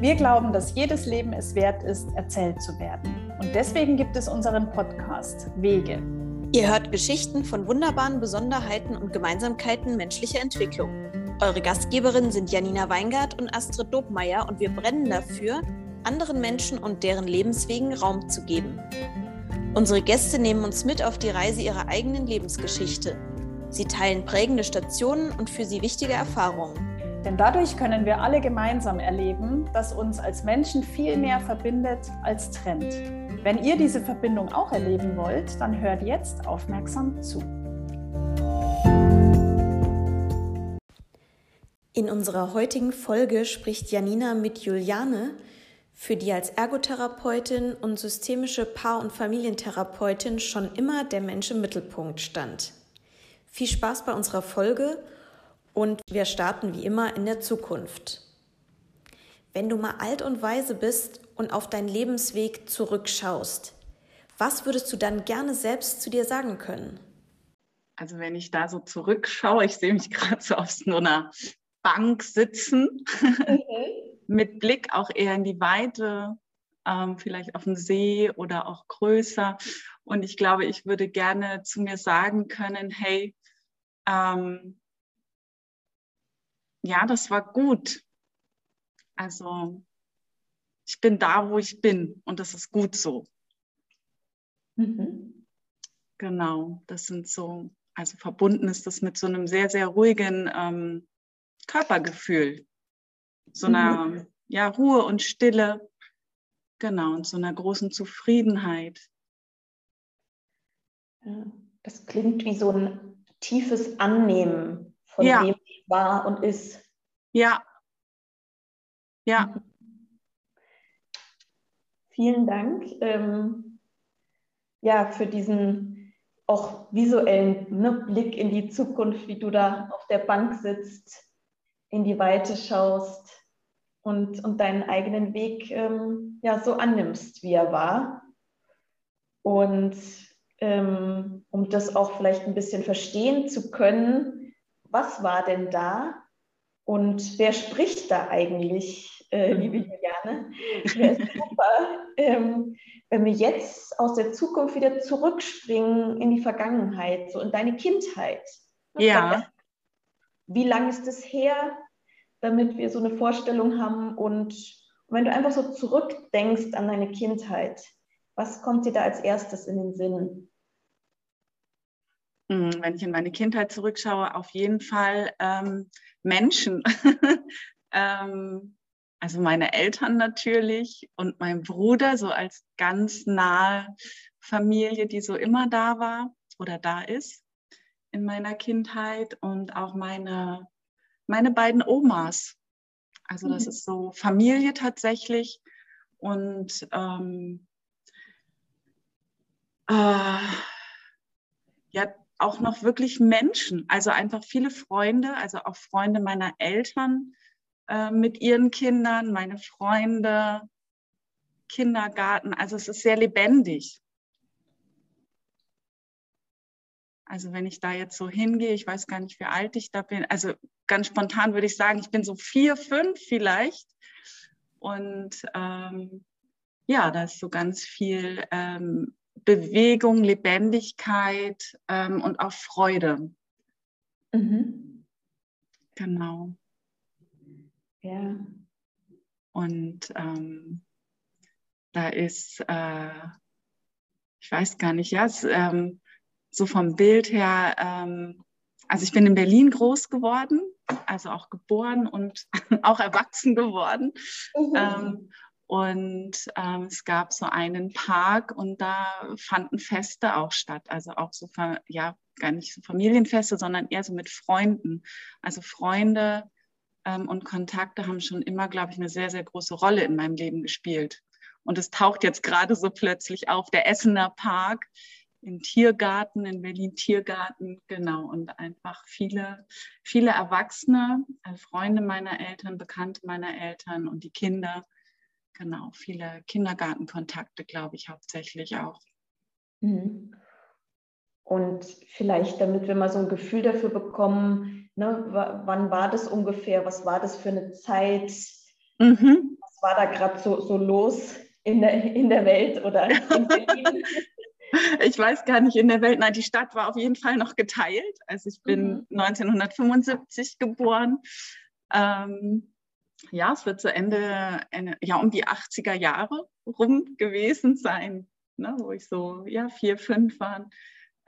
Wir glauben, dass jedes Leben es wert ist, erzählt zu werden. Und deswegen gibt es unseren Podcast Wege. Ihr hört Geschichten von wunderbaren Besonderheiten und Gemeinsamkeiten menschlicher Entwicklung. Eure Gastgeberinnen sind Janina Weingart und Astrid Dobmeier und wir brennen dafür, anderen Menschen und deren Lebenswegen Raum zu geben. Unsere Gäste nehmen uns mit auf die Reise ihrer eigenen Lebensgeschichte. Sie teilen prägende Stationen und für sie wichtige Erfahrungen. Denn dadurch können wir alle gemeinsam erleben, dass uns als Menschen viel mehr verbindet als trennt. Wenn ihr diese Verbindung auch erleben wollt, dann hört jetzt aufmerksam zu. In unserer heutigen Folge spricht Janina mit Juliane, für die als Ergotherapeutin und systemische Paar- und Familientherapeutin schon immer der Mensch im Mittelpunkt stand. Viel Spaß bei unserer Folge und wir starten wie immer in der Zukunft. Wenn du mal alt und weise bist und auf deinen Lebensweg zurückschaust, was würdest du dann gerne selbst zu dir sagen können? Also wenn ich da so zurückschaue, ich sehe mich gerade so auf so einer Bank sitzen, okay. mit Blick auch eher in die Weite, ähm, vielleicht auf den See oder auch größer. Und ich glaube, ich würde gerne zu mir sagen können, hey, ähm, ja, das war gut. Also ich bin da, wo ich bin und das ist gut so. Mhm. Genau, das sind so, also verbunden ist das mit so einem sehr, sehr ruhigen ähm, Körpergefühl. So einer mhm. ja, Ruhe und Stille. Genau, und so einer großen Zufriedenheit. das klingt wie so ein tiefes Annehmen von ja. dem, war und ist. Ja. Ja. Vielen Dank ähm, ja, für diesen auch visuellen ne, Blick in die Zukunft, wie du da auf der Bank sitzt, in die Weite schaust und, und deinen eigenen Weg ähm, ja, so annimmst, wie er war. Und ähm, um das auch vielleicht ein bisschen verstehen zu können, was war denn da und wer spricht da eigentlich, äh, mhm. liebe Juliane? Wäre super, ähm, wenn wir jetzt aus der Zukunft wieder zurückspringen in die Vergangenheit, so in deine Kindheit. Ja. Wie lange ist es her, damit wir so eine Vorstellung haben und wenn du einfach so zurückdenkst an deine Kindheit, was kommt dir da als erstes in den Sinn? Hm, wenn ich in meine Kindheit zurückschaue, auf jeden Fall ähm, Menschen. ähm, also meine Eltern natürlich und mein Bruder so als ganz nahe Familie, die so immer da war oder da ist in meiner Kindheit und auch meine, meine beiden Omas. Also das mhm. ist so Familie tatsächlich und ähm, äh, ja, auch noch wirklich Menschen, also einfach viele Freunde, also auch Freunde meiner Eltern äh, mit ihren Kindern, meine Freunde, Kindergarten, also es ist sehr lebendig. Also wenn ich da jetzt so hingehe, ich weiß gar nicht, wie alt ich da bin, also ganz spontan würde ich sagen, ich bin so vier, fünf vielleicht. Und ähm, ja, da ist so ganz viel ähm, Bewegung, Lebendigkeit ähm, und auch Freude. Mhm. Genau. Ja. Und ähm, da ist, äh, ich weiß gar nicht, ja, es, ähm, so vom Bild her, ähm, also ich bin in Berlin groß geworden, also auch geboren und auch erwachsen geworden. Mhm. Und ähm, es gab so einen Park und da fanden Feste auch statt. Also auch so, ja, gar nicht so Familienfeste, sondern eher so mit Freunden. Also Freunde ähm, und Kontakte haben schon immer, glaube ich, eine sehr, sehr große Rolle in meinem Leben gespielt. Und es taucht jetzt gerade so plötzlich auf, der Essener Park im Tiergarten, in Berlin Tiergarten, genau. Und einfach viele, viele Erwachsene, also Freunde meiner Eltern, Bekannte meiner Eltern und die Kinder genau, viele Kindergartenkontakte, glaube ich, hauptsächlich auch. Mhm. Und vielleicht, damit wir mal so ein Gefühl dafür bekommen, ne, wann war das ungefähr, was war das für eine Zeit, mhm. was war da gerade so, so los in der, in der Welt oder in Berlin? ich weiß gar nicht in der Welt. Nein, die Stadt war auf jeden Fall noch geteilt. Also ich bin mhm. 1975 geboren. Ähm, ja, es wird zu Ende, ja, um die 80er Jahre rum gewesen sein, ne, wo ich so, ja, vier, fünf war.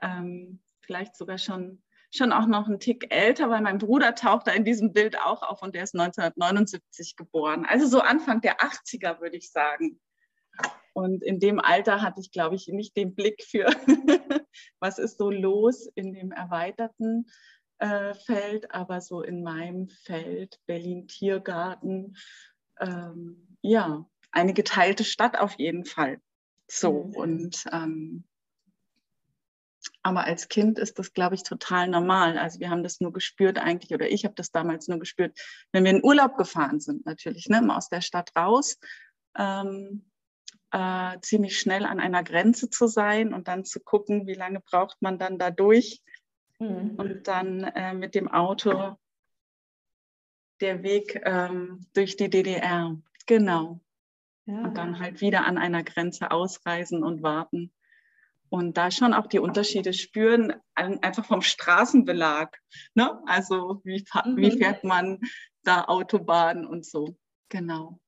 Ähm, vielleicht sogar schon, schon auch noch einen Tick älter, weil mein Bruder taucht da in diesem Bild auch auf und der ist 1979 geboren. Also so Anfang der 80er, würde ich sagen. Und in dem Alter hatte ich, glaube ich, nicht den Blick für, was ist so los in dem erweiterten äh, Feld, aber so in meinem Feld, Berlin Tiergarten, ähm, ja, eine geteilte Stadt auf jeden Fall. So, mhm. und ähm, aber als Kind ist das, glaube ich, total normal. Also wir haben das nur gespürt eigentlich, oder ich habe das damals nur gespürt, wenn wir in Urlaub gefahren sind, natürlich, ne, aus der Stadt raus. Ähm, äh, ziemlich schnell an einer Grenze zu sein und dann zu gucken, wie lange braucht man dann da durch. Mhm. Und dann äh, mit dem Auto der Weg ähm, durch die DDR. Genau. Ja. Und dann halt wieder an einer Grenze ausreisen und warten. Und da schon auch die Unterschiede spüren, einfach vom Straßenbelag. Ne? Also wie, mhm. wie fährt man da Autobahn und so. Genau.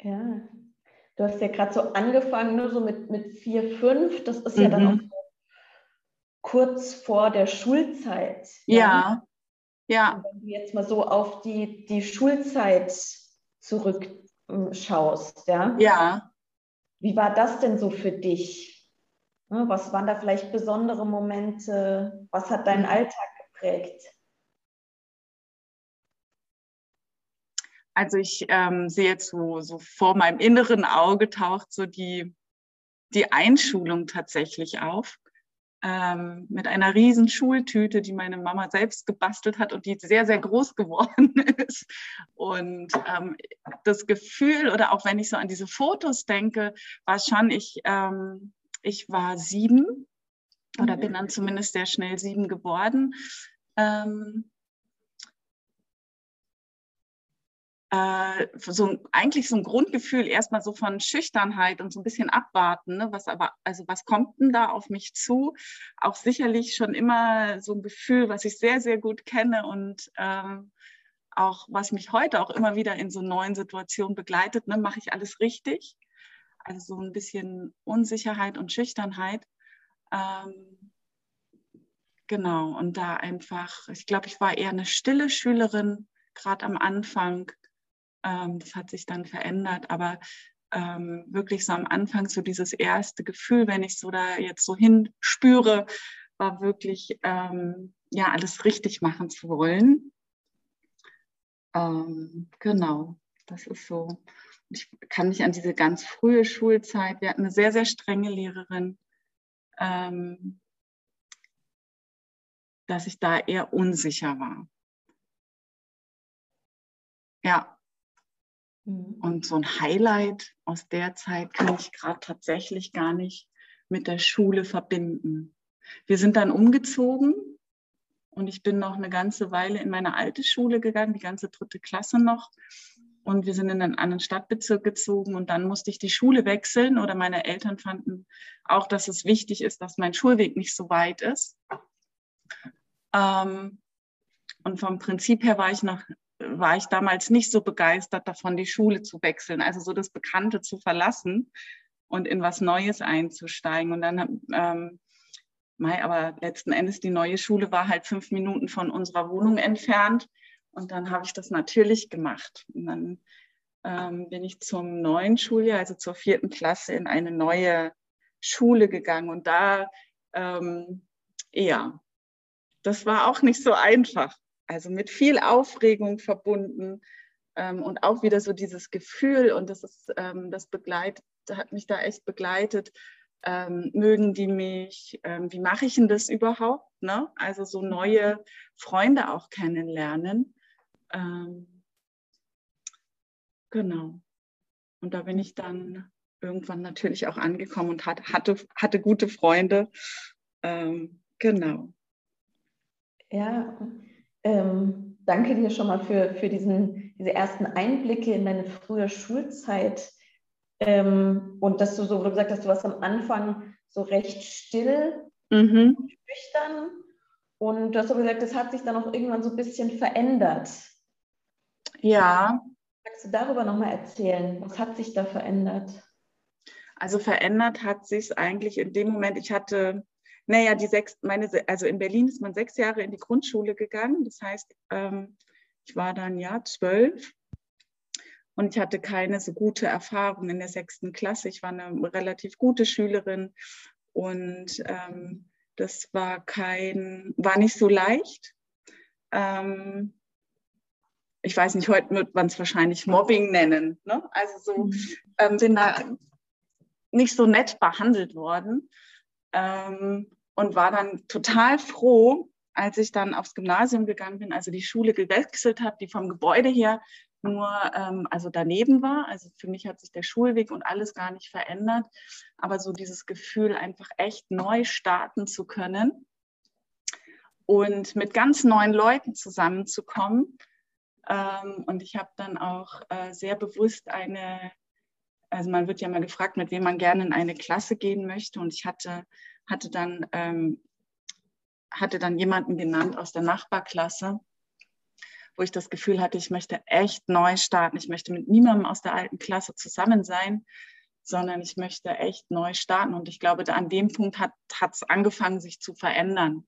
Ja, du hast ja gerade so angefangen, nur so mit, mit vier, fünf. Das ist ja dann auch mhm. so kurz vor der Schulzeit. Ja, ja. wenn du jetzt mal so auf die, die Schulzeit zurückschaust, ja? Ja. Wie war das denn so für dich? Ne, was waren da vielleicht besondere Momente? Was hat deinen mhm. Alltag geprägt? Also ich ähm, sehe jetzt so, so vor meinem inneren Auge taucht so die, die Einschulung tatsächlich auf. Ähm, mit einer riesen Schultüte, die meine Mama selbst gebastelt hat und die sehr, sehr groß geworden ist. Und ähm, das Gefühl, oder auch wenn ich so an diese Fotos denke, war schon, ich, ähm, ich war sieben oder bin dann zumindest sehr schnell sieben geworden. Ähm, äh, so eigentlich so ein Grundgefühl erstmal so von Schüchternheit und so ein bisschen abwarten, ne? was aber, also was kommt denn da auf mich zu? Auch sicherlich schon immer so ein Gefühl, was ich sehr, sehr gut kenne und ähm, auch was mich heute auch immer wieder in so neuen Situationen begleitet, ne? mache ich alles richtig? Also so ein bisschen Unsicherheit und Schüchternheit. Ähm, genau, und da einfach, ich glaube, ich war eher eine stille Schülerin, gerade am Anfang ähm, das hat sich dann verändert, aber ähm, wirklich so am Anfang so dieses erste Gefühl, wenn ich so da jetzt so hinspüre, war wirklich ähm, ja alles richtig machen zu wollen. Ähm, genau, das ist so. Ich kann mich an diese ganz frühe Schulzeit, wir hatten eine sehr, sehr strenge Lehrerin, ähm, dass ich da eher unsicher war. Ja, Mhm. Und so ein Highlight aus der Zeit kann ich gerade tatsächlich gar nicht mit der Schule verbinden. Wir sind dann umgezogen und ich bin noch eine ganze Weile in meine alte Schule gegangen, die ganze dritte Klasse noch. Und wir sind in einen anderen Stadtbezirk gezogen und dann musste ich die Schule wechseln oder meine Eltern fanden auch, dass es wichtig ist, dass mein Schulweg nicht so weit ist. Ähm, und vom Prinzip her war ich nach war ich damals nicht so begeistert davon, die Schule zu wechseln, also so das Bekannte zu verlassen und in was Neues einzusteigen. Und dann, ähm, Mai, aber letzten Endes die neue Schule war halt fünf Minuten von unserer Wohnung entfernt. Und dann habe ich das natürlich gemacht. Und dann ähm, bin ich zum neuen Schuljahr, also zur vierten Klasse, in eine neue Schule gegangen. Und da, ähm, ja, das war auch nicht so einfach also mit viel Aufregung verbunden ähm, und auch wieder so dieses Gefühl und das ist, ähm, das begleitet, hat mich da echt begleitet. Ähm, mögen die mich? Ähm, wie mache ich denn das überhaupt? Ne? Also so neue Freunde auch kennenlernen. Ähm, genau. Und da bin ich dann irgendwann natürlich auch angekommen und hat, hatte, hatte gute Freunde. Ähm, genau. Ja, ähm, danke dir schon mal für, für diesen, diese ersten Einblicke in deine frühe Schulzeit. Ähm, und dass du so, du gesagt hast, du warst am Anfang so recht still, mhm. schüchtern. Und du hast aber gesagt, das hat sich dann auch irgendwann so ein bisschen verändert. Ja. Magst du darüber nochmal erzählen? Was hat sich da verändert? Also verändert hat sich eigentlich in dem Moment, ich hatte naja, die sechs, meine, also in Berlin ist man sechs Jahre in die Grundschule gegangen. Das heißt, ähm, ich war dann ja zwölf und ich hatte keine so gute Erfahrung in der sechsten Klasse. Ich war eine relativ gute Schülerin und ähm, das war kein, war nicht so leicht. Ähm, ich weiß nicht, heute wird man es wahrscheinlich Mobbing nennen. Ne? Also so mhm. ähm, bin da nicht so nett behandelt worden ähm, und war dann total froh, als ich dann aufs Gymnasium gegangen bin, also die Schule gewechselt habe, die vom Gebäude her nur ähm, also daneben war. Also für mich hat sich der Schulweg und alles gar nicht verändert, aber so dieses Gefühl, einfach echt neu starten zu können und mit ganz neuen Leuten zusammenzukommen. Ähm, und ich habe dann auch äh, sehr bewusst eine, also man wird ja mal gefragt, mit wem man gerne in eine Klasse gehen möchte. Und ich hatte hatte dann, ähm, hatte dann jemanden genannt aus der Nachbarklasse, wo ich das Gefühl hatte, ich möchte echt neu starten. Ich möchte mit niemandem aus der alten Klasse zusammen sein, sondern ich möchte echt neu starten. Und ich glaube, an dem Punkt hat es angefangen, sich zu verändern,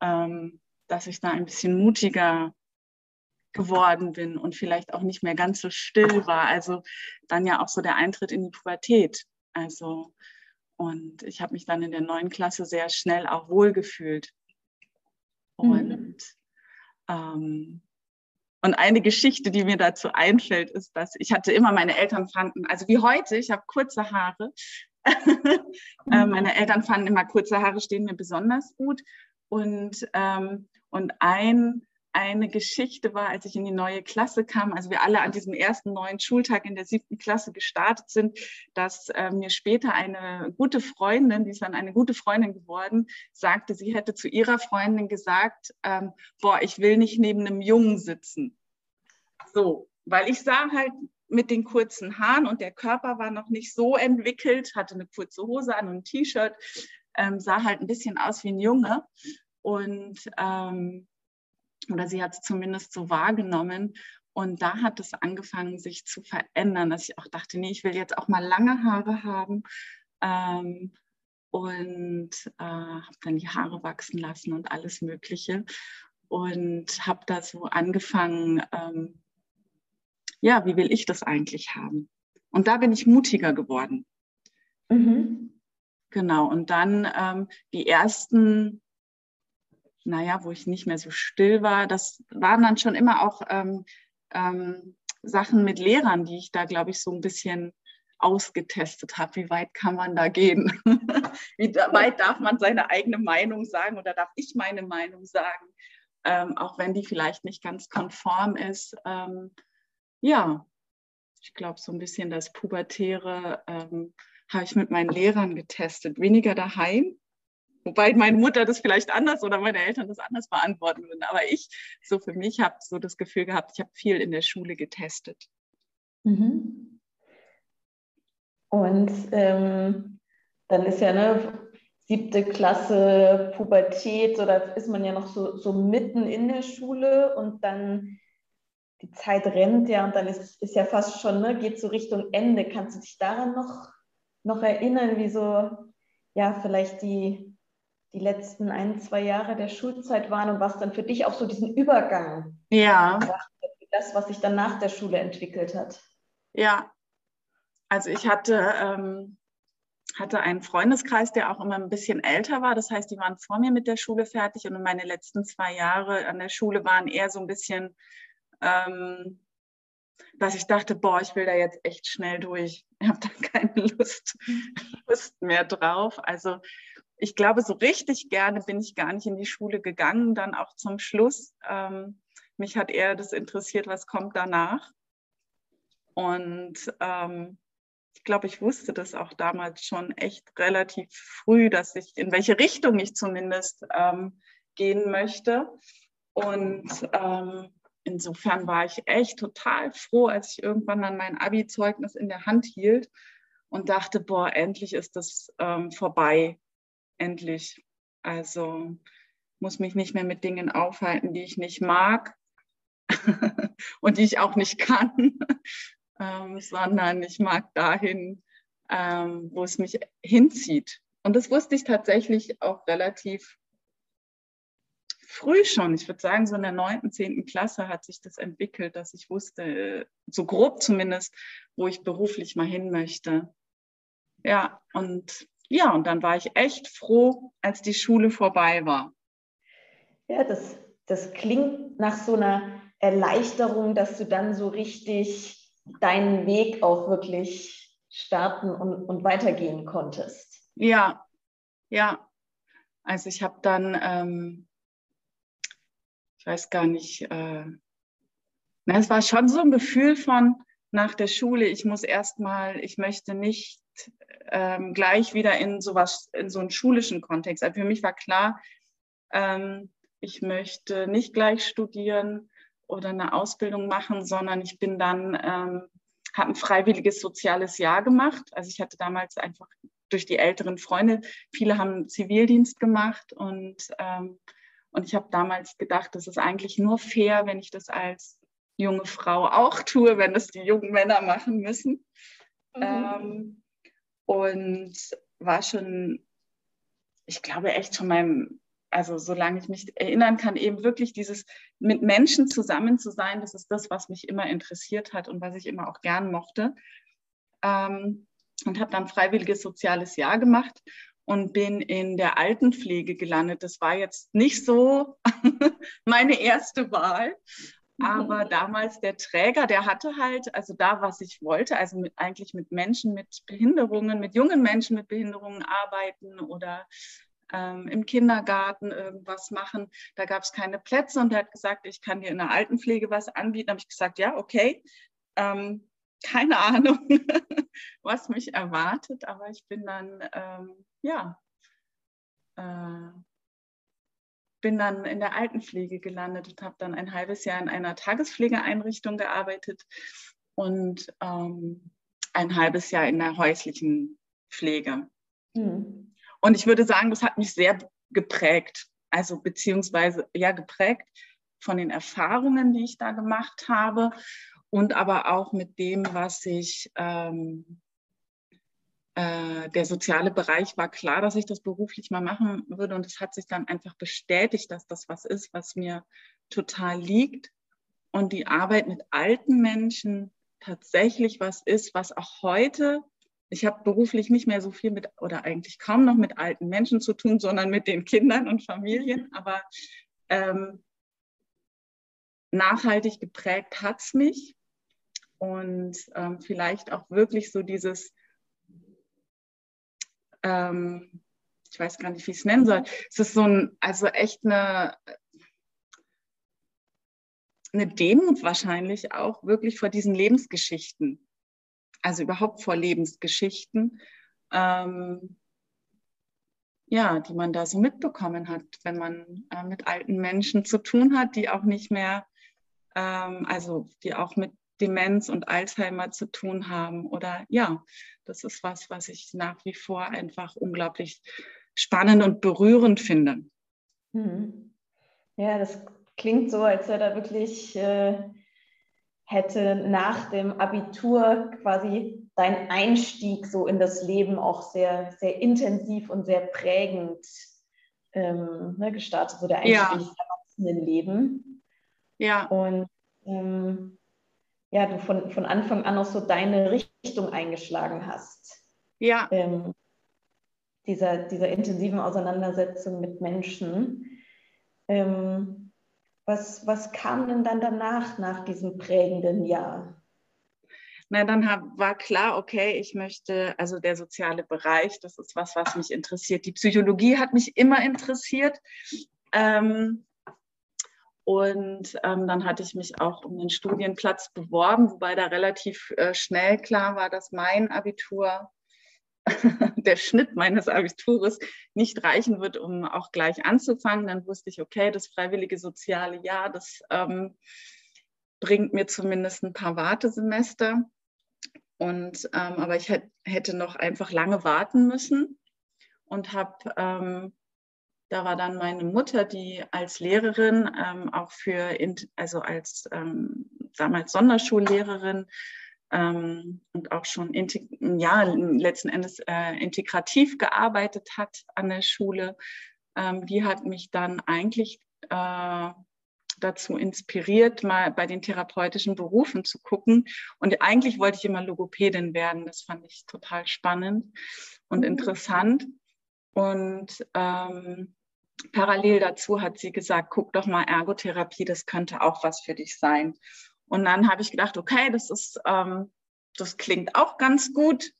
ähm, dass ich da ein bisschen mutiger geworden bin und vielleicht auch nicht mehr ganz so still war. Also dann ja auch so der Eintritt in die Pubertät. Also und ich habe mich dann in der neuen Klasse sehr schnell auch wohlgefühlt. Mhm. Und, mhm. ähm, und eine Geschichte, die mir dazu einfällt, ist, dass ich hatte immer meine Eltern fanden, also wie heute, ich habe kurze Haare. äh, meine Eltern fanden immer kurze Haare stehen mir besonders gut. Und, ähm, und ein eine Geschichte war, als ich in die neue Klasse kam, also wir alle an diesem ersten neuen Schultag in der siebten Klasse gestartet sind, dass äh, mir später eine gute Freundin, die ist dann eine gute Freundin geworden, sagte, sie hätte zu ihrer Freundin gesagt, ähm, boah, ich will nicht neben einem Jungen sitzen. So, weil ich sah halt mit den kurzen Haaren und der Körper war noch nicht so entwickelt, hatte eine kurze Hose an und ein T-Shirt, ähm, sah halt ein bisschen aus wie ein Junge. Und ähm, oder sie hat es zumindest so wahrgenommen. Und da hat es angefangen, sich zu verändern, dass ich auch dachte, nee, ich will jetzt auch mal lange Haare haben. Ähm, und äh, habe dann die Haare wachsen lassen und alles Mögliche. Und habe da so angefangen, ähm, ja, wie will ich das eigentlich haben? Und da bin ich mutiger geworden. Mhm. Genau, und dann ähm, die ersten naja, wo ich nicht mehr so still war, das waren dann schon immer auch ähm, ähm, Sachen mit Lehrern, die ich da, glaube ich, so ein bisschen ausgetestet habe. Wie weit kann man da gehen? Wie weit darf man seine eigene Meinung sagen oder darf ich meine Meinung sagen, ähm, auch wenn die vielleicht nicht ganz konform ist? Ähm, ja, ich glaube, so ein bisschen das Pubertäre ähm, habe ich mit meinen Lehrern getestet. Weniger daheim, Wobei meine Mutter das vielleicht anders oder meine Eltern das anders beantworten würden. Aber ich, so für mich, habe so das Gefühl gehabt, ich habe viel in der Schule getestet. Mhm. Und ähm, dann ist ja eine siebte Klasse Pubertät oder ist man ja noch so, so mitten in der Schule und dann die Zeit rennt ja und dann ist, ist ja fast schon, ne, geht so Richtung Ende. Kannst du dich daran noch, noch erinnern, wie so, ja, vielleicht die, die letzten ein, zwei Jahre der Schulzeit waren und was dann für dich auch so diesen Übergang ja. das, was sich dann nach der Schule entwickelt hat. Ja, also ich hatte, ähm, hatte einen Freundeskreis, der auch immer ein bisschen älter war. Das heißt, die waren vor mir mit der Schule fertig und meine letzten zwei Jahre an der Schule waren eher so ein bisschen, ähm, dass ich dachte, boah, ich will da jetzt echt schnell durch. Ich habe da keine Lust, Lust mehr drauf. Also ich glaube, so richtig gerne bin ich gar nicht in die Schule gegangen, dann auch zum Schluss. Ähm, mich hat eher das interessiert, was kommt danach. Und ähm, ich glaube, ich wusste das auch damals schon echt relativ früh, dass ich, in welche Richtung ich zumindest ähm, gehen möchte. Und ähm, insofern war ich echt total froh, als ich irgendwann dann mein Abi-Zeugnis in der Hand hielt und dachte, boah, endlich ist das ähm, vorbei. Endlich. Also muss mich nicht mehr mit Dingen aufhalten, die ich nicht mag und die ich auch nicht kann, ähm, sondern ich mag dahin, ähm, wo es mich hinzieht. Und das wusste ich tatsächlich auch relativ früh schon. Ich würde sagen, so in der neunten, zehnten Klasse hat sich das entwickelt, dass ich wusste, so grob zumindest, wo ich beruflich mal hin möchte. Ja, und ja, und dann war ich echt froh, als die Schule vorbei war. Ja, das, das klingt nach so einer Erleichterung, dass du dann so richtig deinen Weg auch wirklich starten und, und weitergehen konntest. Ja, ja. Also ich habe dann, ähm, ich weiß gar nicht, äh, na, es war schon so ein Gefühl von nach der Schule, ich muss erstmal, ich möchte nicht ähm, gleich wieder in sowas, in so einen schulischen Kontext. Also für mich war klar, ähm, ich möchte nicht gleich studieren oder eine Ausbildung machen, sondern ich bin dann, ähm, habe ein freiwilliges soziales Jahr gemacht. Also ich hatte damals einfach durch die älteren Freunde, viele haben Zivildienst gemacht und, ähm, und ich habe damals gedacht, das ist eigentlich nur fair, wenn ich das als junge Frau auch tue, wenn das die jungen Männer machen müssen. Mhm. Ähm, und war schon, ich glaube echt schon meinem also solange ich mich erinnern kann, eben wirklich dieses mit Menschen zusammen zu sein, das ist das, was mich immer interessiert hat und was ich immer auch gern mochte. Ähm, und habe dann freiwilliges soziales Jahr gemacht und bin in der Altenpflege gelandet. Das war jetzt nicht so meine erste Wahl, aber damals der Träger, der hatte halt, also da, was ich wollte, also mit, eigentlich mit Menschen mit Behinderungen, mit jungen Menschen mit Behinderungen arbeiten oder ähm, im Kindergarten irgendwas machen. Da gab es keine Plätze und er hat gesagt, ich kann dir in der Altenpflege was anbieten. Da habe ich gesagt, ja, okay. Ähm, keine Ahnung, was mich erwartet, aber ich bin dann, ähm, ja, äh, bin dann in der Altenpflege gelandet und habe dann ein halbes Jahr in einer Tagespflegeeinrichtung gearbeitet und ähm, ein halbes Jahr in der häuslichen Pflege. Mhm. Und ich würde sagen, das hat mich sehr geprägt. Also beziehungsweise ja geprägt von den Erfahrungen, die ich da gemacht habe und aber auch mit dem, was ich, ähm, äh, der soziale Bereich war klar, dass ich das beruflich mal machen würde und es hat sich dann einfach bestätigt, dass das was ist, was mir total liegt und die Arbeit mit alten Menschen tatsächlich was ist, was auch heute ich habe beruflich nicht mehr so viel mit oder eigentlich kaum noch mit alten Menschen zu tun, sondern mit den Kindern und Familien. Aber ähm, nachhaltig geprägt hat es mich. Und ähm, vielleicht auch wirklich so dieses, ähm, ich weiß gar nicht, wie ich es nennen soll. Es ist so ein, also echt eine, eine Demut wahrscheinlich auch wirklich vor diesen Lebensgeschichten also überhaupt vor Lebensgeschichten, ähm, ja, die man da so mitbekommen hat, wenn man äh, mit alten Menschen zu tun hat, die auch nicht mehr, ähm, also die auch mit Demenz und Alzheimer zu tun haben. Oder ja, das ist was, was ich nach wie vor einfach unglaublich spannend und berührend finde. Hm. Ja, das klingt so, als sei da wirklich äh, hätte nach dem Abitur quasi dein Einstieg so in das Leben auch sehr, sehr intensiv und sehr prägend ähm, ne, gestartet, so der Einstieg ja. ins Erwachsenenleben. Ja. Und ähm, ja, du von, von Anfang an auch so deine Richtung eingeschlagen hast. Ja. Ähm, dieser, dieser intensiven Auseinandersetzung mit Menschen. Ähm, was, was kam denn dann danach, nach diesem prägenden Jahr? Na, dann hab, war klar, okay, ich möchte, also der soziale Bereich, das ist was, was mich interessiert. Die Psychologie hat mich immer interessiert. Ähm, und ähm, dann hatte ich mich auch um den Studienplatz beworben, wobei da relativ äh, schnell klar war, dass mein Abitur der Schnitt meines Abitures nicht reichen wird, um auch gleich anzufangen. Dann wusste ich, okay, das freiwillige soziale Jahr, das, ähm, bringt mir zumindest ein paar Wartesemester. Und, ähm, aber ich hätt, hätte noch einfach lange warten müssen und habe, ähm, da war dann meine Mutter, die als Lehrerin ähm, auch für, also als ähm, damals Sonderschullehrerin ähm, und auch schon ja, letzten Endes äh, integrativ gearbeitet hat an der Schule, ähm, die hat mich dann eigentlich äh, dazu inspiriert, mal bei den therapeutischen Berufen zu gucken. Und eigentlich wollte ich immer Logopädin werden. Das fand ich total spannend und mhm. interessant. Und ähm, parallel dazu hat sie gesagt, guck doch mal Ergotherapie, das könnte auch was für dich sein. Und dann habe ich gedacht, okay, das ist, ähm, das klingt auch ganz gut.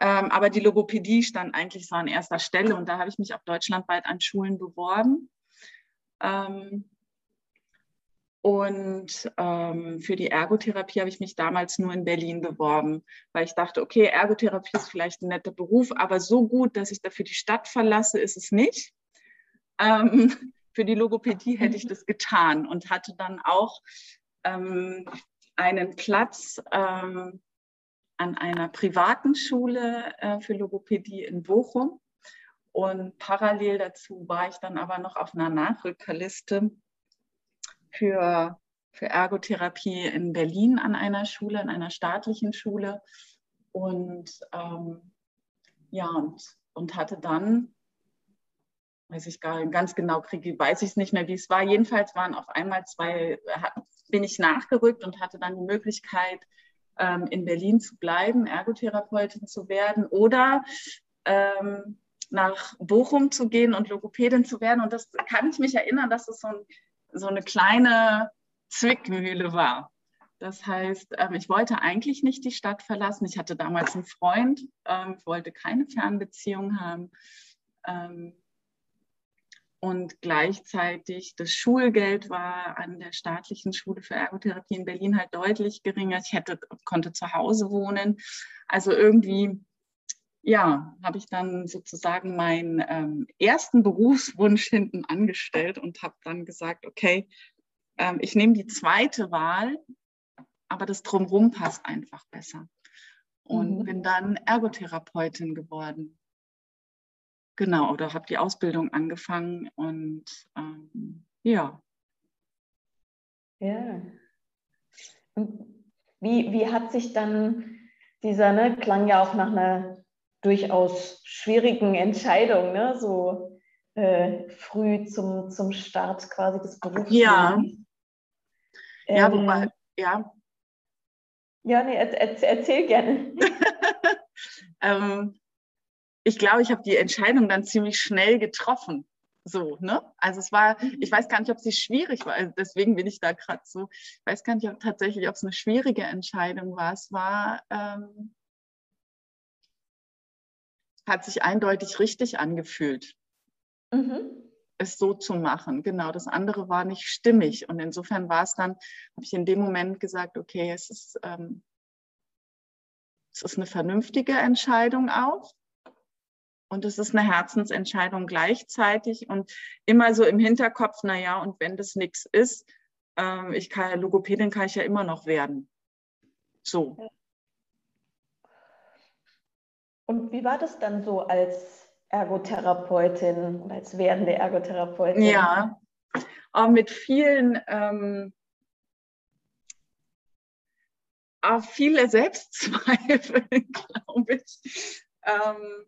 Ähm, aber die Logopädie stand eigentlich so an erster Stelle und da habe ich mich auch deutschlandweit an Schulen beworben. Ähm, und ähm, für die Ergotherapie habe ich mich damals nur in Berlin beworben, weil ich dachte, okay, Ergotherapie ist vielleicht ein netter Beruf, aber so gut, dass ich dafür die Stadt verlasse, ist es nicht. Ähm, für die Logopädie hätte ich das getan und hatte dann auch ähm, einen Platz ähm, an einer privaten Schule äh, für Logopädie in Bochum. Und parallel dazu war ich dann aber noch auf einer Nachrückerliste für, für Ergotherapie in Berlin an einer Schule, an einer staatlichen Schule. Und ähm, ja, und, und hatte dann, weiß ich gar ganz genau, kriege, weiß ich es nicht mehr, wie es war. Jedenfalls waren auf einmal zwei, bin ich nachgerückt und hatte dann die Möglichkeit, ähm, in Berlin zu bleiben, Ergotherapeutin zu werden oder ähm, nach Bochum zu gehen und Logopädin zu werden. Und das kann ich mich erinnern, dass es so ein so eine kleine Zwickmühle war. Das heißt, ähm, ich wollte eigentlich nicht die Stadt verlassen. Ich hatte damals einen Freund, wollte keine Fernbeziehung haben. Und gleichzeitig das Schulgeld war an der staatlichen Schule für Ergotherapie in Berlin halt deutlich geringer. Ich hätte, konnte zu Hause wohnen. Also irgendwie ja, habe ich dann sozusagen meinen ähm, ersten Berufswunsch hinten angestellt und habe dann gesagt, okay, ähm, ich nehme die zweite Wahl, aber das drumherum passt einfach besser. Und mhm. bin dann Ergotherapeutin geworden. Genau, oder habe die Ausbildung angefangen und ähm, ja. Ja. Und wie, wie hat sich dann dieser, ne, klang ja auch nach einer durchaus schwierigen Entscheidung, ne? so äh, früh zum, zum Start quasi des Berufs. Ja. Ähm, ja, wobei, ja. Ja, nee, er, erzähl gerne. ähm, ich glaube, ich habe die Entscheidung dann ziemlich schnell getroffen. So, ne? Also es war, ich weiß gar nicht, ob sie schwierig war, also deswegen bin ich da gerade so, ich weiß gar nicht ob, tatsächlich, ob es eine schwierige Entscheidung war. Es war, ähm, hat sich eindeutig richtig angefühlt, mhm. es so zu machen. Genau, das andere war nicht stimmig. Und insofern war es dann, habe ich in dem Moment gesagt, okay, es ist, ähm, es ist eine vernünftige Entscheidung auch. Und es ist eine Herzensentscheidung gleichzeitig und immer so im Hinterkopf, naja, und wenn das nichts ist, ähm, ich kann, Logopädin kann ich ja immer noch werden. So. Und wie war das dann so als Ergotherapeutin oder als werdende Ergotherapeutin? Ja, auch mit vielen, ähm, auch viele Selbstzweifel, glaube ich. Ähm,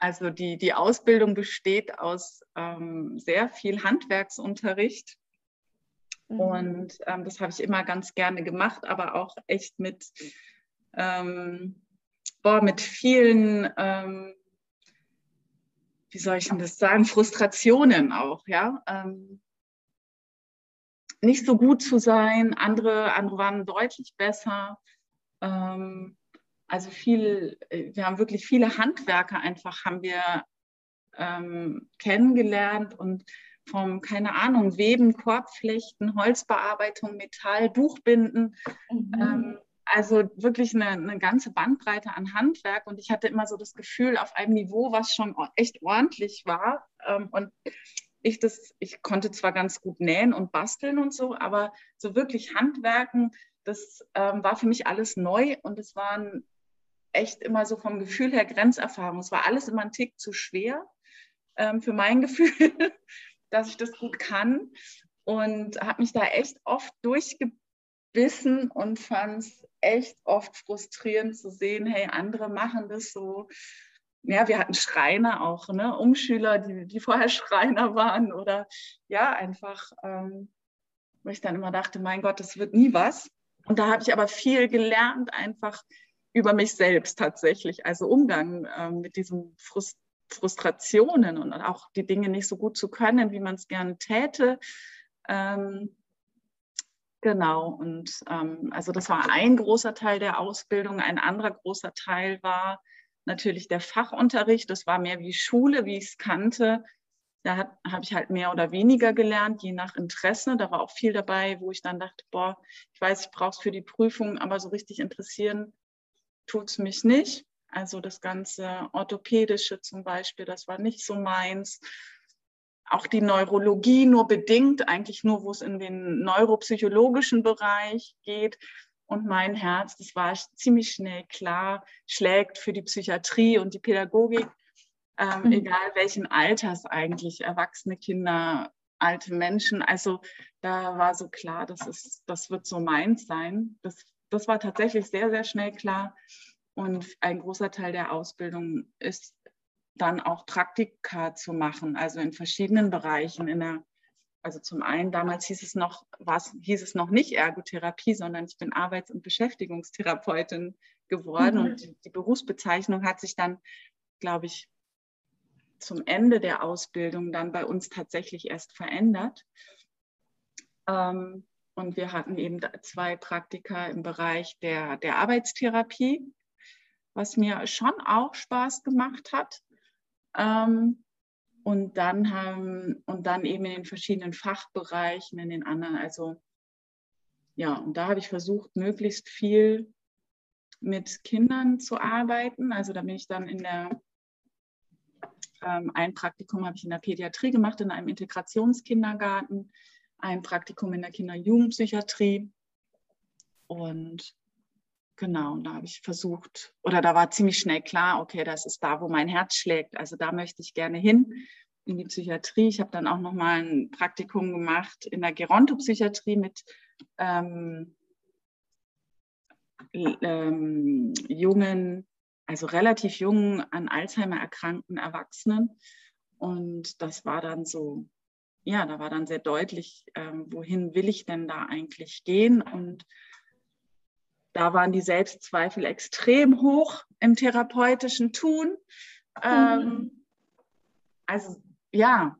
also die, die Ausbildung besteht aus ähm, sehr viel Handwerksunterricht. Mhm. Und ähm, das habe ich immer ganz gerne gemacht, aber auch echt mit ähm, boah, mit vielen, ähm, wie soll ich denn das sagen, Frustrationen auch, ja. Ähm, nicht so gut zu sein, andere, andere waren deutlich besser. Ähm, also viel, wir haben wirklich viele Handwerker einfach, haben wir ähm, kennengelernt und vom, keine Ahnung, Weben, Korbflechten, Holzbearbeitung, Metall, Buchbinden. Mhm. Ähm, also wirklich eine, eine, ganze Bandbreite an Handwerk und ich hatte immer so das Gefühl auf einem Niveau, was schon echt ordentlich war. Ähm, und ich das, ich konnte zwar ganz gut nähen und basteln und so, aber so wirklich Handwerken, das ähm, war für mich alles neu und es waren echt immer so vom Gefühl her Grenzerfahrungen. Es war alles immer ein Tick zu schwer ähm, für mein Gefühl, dass ich das gut kann und habe mich da echt oft durchgebissen und fand es echt oft frustrierend zu sehen, hey, andere machen das so. Ja, wir hatten Schreiner auch, ne? Umschüler, die, die vorher Schreiner waren oder ja, einfach, ähm, wo ich dann immer dachte, mein Gott, das wird nie was. Und da habe ich aber viel gelernt, einfach über mich selbst tatsächlich, also Umgang ähm, mit diesen Frust Frustrationen und auch die Dinge nicht so gut zu können, wie man es gerne täte. Ähm, genau, und ähm, also das war ein großer Teil der Ausbildung. Ein anderer großer Teil war natürlich der Fachunterricht. Das war mehr wie Schule, wie ich es kannte. Da habe ich halt mehr oder weniger gelernt, je nach Interesse. Da war auch viel dabei, wo ich dann dachte, boah, ich weiß, ich brauche es für die Prüfung, aber so richtig interessieren tut es mich nicht. Also das ganze Orthopädische zum Beispiel, das war nicht so meins. Auch die Neurologie nur bedingt, eigentlich nur, wo es in den neuropsychologischen Bereich geht. Und mein Herz, das war ziemlich schnell klar, schlägt für die Psychiatrie und die Pädagogik, ähm, mhm. egal welchen Alters eigentlich, erwachsene Kinder, alte Menschen. Also da war so klar, das, ist, das wird so meins sein. Das das war tatsächlich sehr, sehr schnell klar. Und ein großer Teil der Ausbildung ist dann auch Praktika zu machen, also in verschiedenen Bereichen. In der, also zum einen, damals hieß es noch, was, hieß es noch nicht Ergotherapie, sondern ich bin Arbeits- und Beschäftigungstherapeutin geworden. Mhm. Und die, die Berufsbezeichnung hat sich dann, glaube ich, zum Ende der Ausbildung dann bei uns tatsächlich erst verändert. Ähm, und wir hatten eben zwei Praktika im Bereich der, der Arbeitstherapie, was mir schon auch Spaß gemacht hat. Ähm, und dann haben, und dann eben in den verschiedenen Fachbereichen, in den anderen, also ja, und da habe ich versucht, möglichst viel mit Kindern zu arbeiten. Also da bin ich dann in der, ähm, ein Praktikum habe ich in der Pädiatrie gemacht, in einem Integrationskindergarten ein Praktikum in der Kinder- und Jugendpsychiatrie. Und genau, da habe ich versucht, oder da war ziemlich schnell klar, okay, das ist da, wo mein Herz schlägt. Also da möchte ich gerne hin in die Psychiatrie. Ich habe dann auch noch mal ein Praktikum gemacht in der Gerontopsychiatrie mit ähm, ähm, jungen, also relativ jungen, an Alzheimer erkrankten Erwachsenen. Und das war dann so ja, da war dann sehr deutlich, ähm, wohin will ich denn da eigentlich gehen? Und da waren die Selbstzweifel extrem hoch im therapeutischen Tun. Ähm, mhm. Also ja,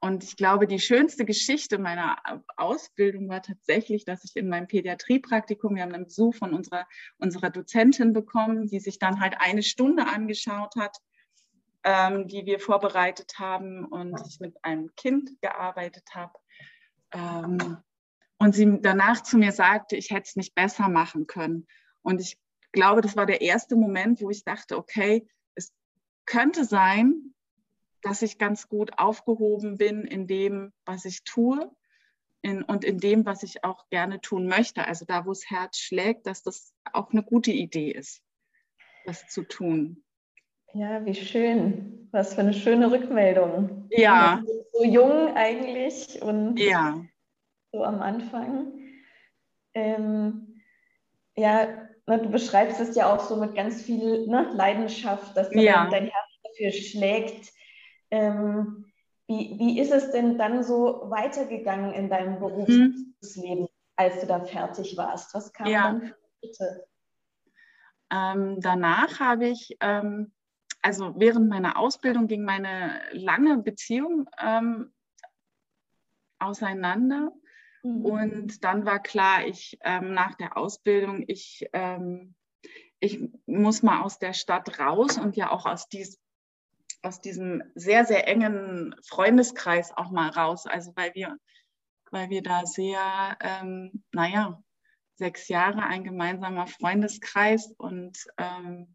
und ich glaube, die schönste Geschichte meiner Ausbildung war tatsächlich, dass ich in meinem Pädiatriepraktikum, wir haben einen Besuch von unserer, unserer Dozentin bekommen, die sich dann halt eine Stunde angeschaut hat ähm, die wir vorbereitet haben und ich mit einem Kind gearbeitet habe. Ähm, und sie danach zu mir sagte, ich hätte es nicht besser machen können. Und ich glaube, das war der erste Moment, wo ich dachte, okay, es könnte sein, dass ich ganz gut aufgehoben bin in dem, was ich tue in, und in dem, was ich auch gerne tun möchte. Also da, wo das Herz schlägt, dass das auch eine gute Idee ist, das zu tun. Ja, wie schön. Was für eine schöne Rückmeldung. Ja. So jung eigentlich und ja. so am Anfang. Ähm, ja, du beschreibst es ja auch so mit ganz viel ne, Leidenschaft, dass ja. dein Herz dafür schlägt. Ähm, wie, wie ist es denn dann so weitergegangen in deinem mhm. Berufsleben, mhm. als du da fertig warst? Was kam ja. dann bitte? Ähm, danach habe ich ähm, also während meiner Ausbildung ging meine lange Beziehung ähm, auseinander. Mhm. Und dann war klar, ich ähm, nach der Ausbildung, ich, ähm, ich muss mal aus der Stadt raus und ja auch aus, dies, aus diesem sehr, sehr engen Freundeskreis auch mal raus. Also weil wir, weil wir da sehr, ähm, naja, sechs Jahre ein gemeinsamer Freundeskreis und ähm,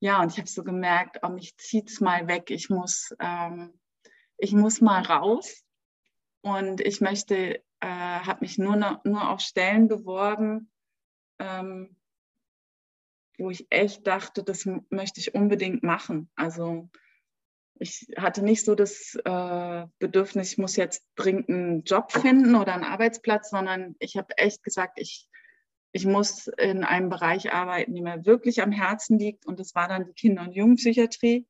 ja, und ich habe so gemerkt, oh, mich zieht es mal weg. Ich muss, ähm, ich muss mal raus und ich möchte, äh, habe mich nur, noch, nur auf Stellen beworben, ähm, wo ich echt dachte, das möchte ich unbedingt machen. Also ich hatte nicht so das äh, Bedürfnis, ich muss jetzt dringend einen Job finden oder einen Arbeitsplatz, sondern ich habe echt gesagt, ich, ich muss in einem Bereich arbeiten, der mir wirklich am Herzen liegt. Und das war dann die Kinder- und Jugendpsychiatrie.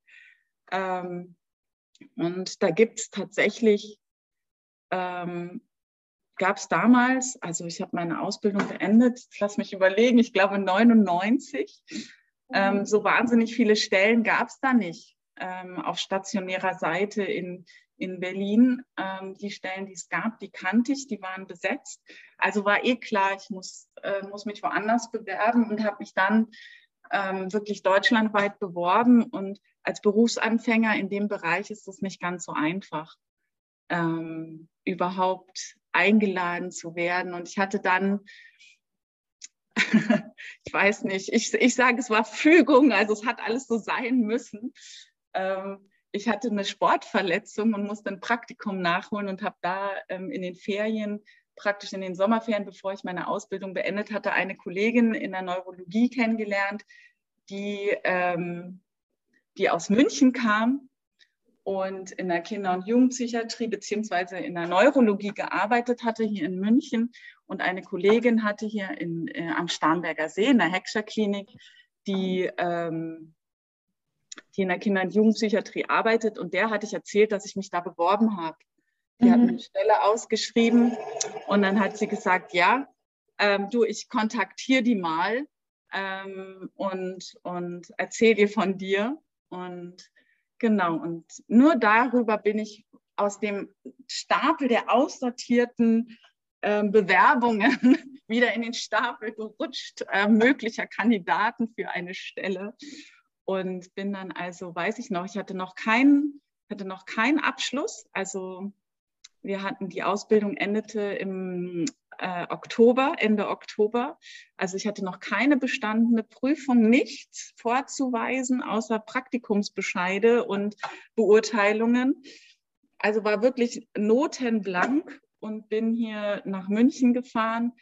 Ähm, und da gibt es tatsächlich, ähm, gab es damals, also ich habe meine Ausbildung beendet, lass mich überlegen, ich glaube 99, ähm, mhm. so wahnsinnig viele Stellen gab es da nicht ähm, auf stationärer Seite in, in Berlin. Ähm, die Stellen, die es gab, die kannte ich, die waren besetzt. Also war eh klar, ich muss, äh, muss mich woanders bewerben und habe mich dann ähm, wirklich deutschlandweit beworben. Und als Berufsanfänger in dem Bereich ist es nicht ganz so einfach, ähm, überhaupt eingeladen zu werden. Und ich hatte dann ich weiß nicht, ich, ich sage, es war Fügung, also es hat alles so sein müssen ähm, ich hatte eine Sportverletzung und musste ein Praktikum nachholen und habe da ähm, in den Ferien, praktisch in den Sommerferien, bevor ich meine Ausbildung beendet hatte, eine Kollegin in der Neurologie kennengelernt, die, ähm, die aus München kam und in der Kinder- und Jugendpsychiatrie beziehungsweise in der Neurologie gearbeitet hatte hier in München. Und eine Kollegin hatte hier in, äh, am Starnberger See in der Heckscher Klinik, die ähm, die in der Kinder- und Jugendpsychiatrie arbeitet. Und der hatte ich erzählt, dass ich mich da beworben habe. Die mhm. hat eine Stelle ausgeschrieben und dann hat sie gesagt, ja, ähm, du, ich kontaktiere die mal ähm, und, und erzähle dir von dir. Und genau, und nur darüber bin ich aus dem Stapel der aussortierten äh, Bewerbungen wieder in den Stapel gerutscht, äh, möglicher Kandidaten für eine Stelle und bin dann also, weiß ich noch, ich hatte noch keinen, hatte noch keinen Abschluss. Also wir hatten die Ausbildung endete im äh, Oktober, Ende Oktober. Also ich hatte noch keine bestandene Prüfung, nichts vorzuweisen, außer Praktikumsbescheide und Beurteilungen. Also war wirklich notenblank und bin hier nach München gefahren.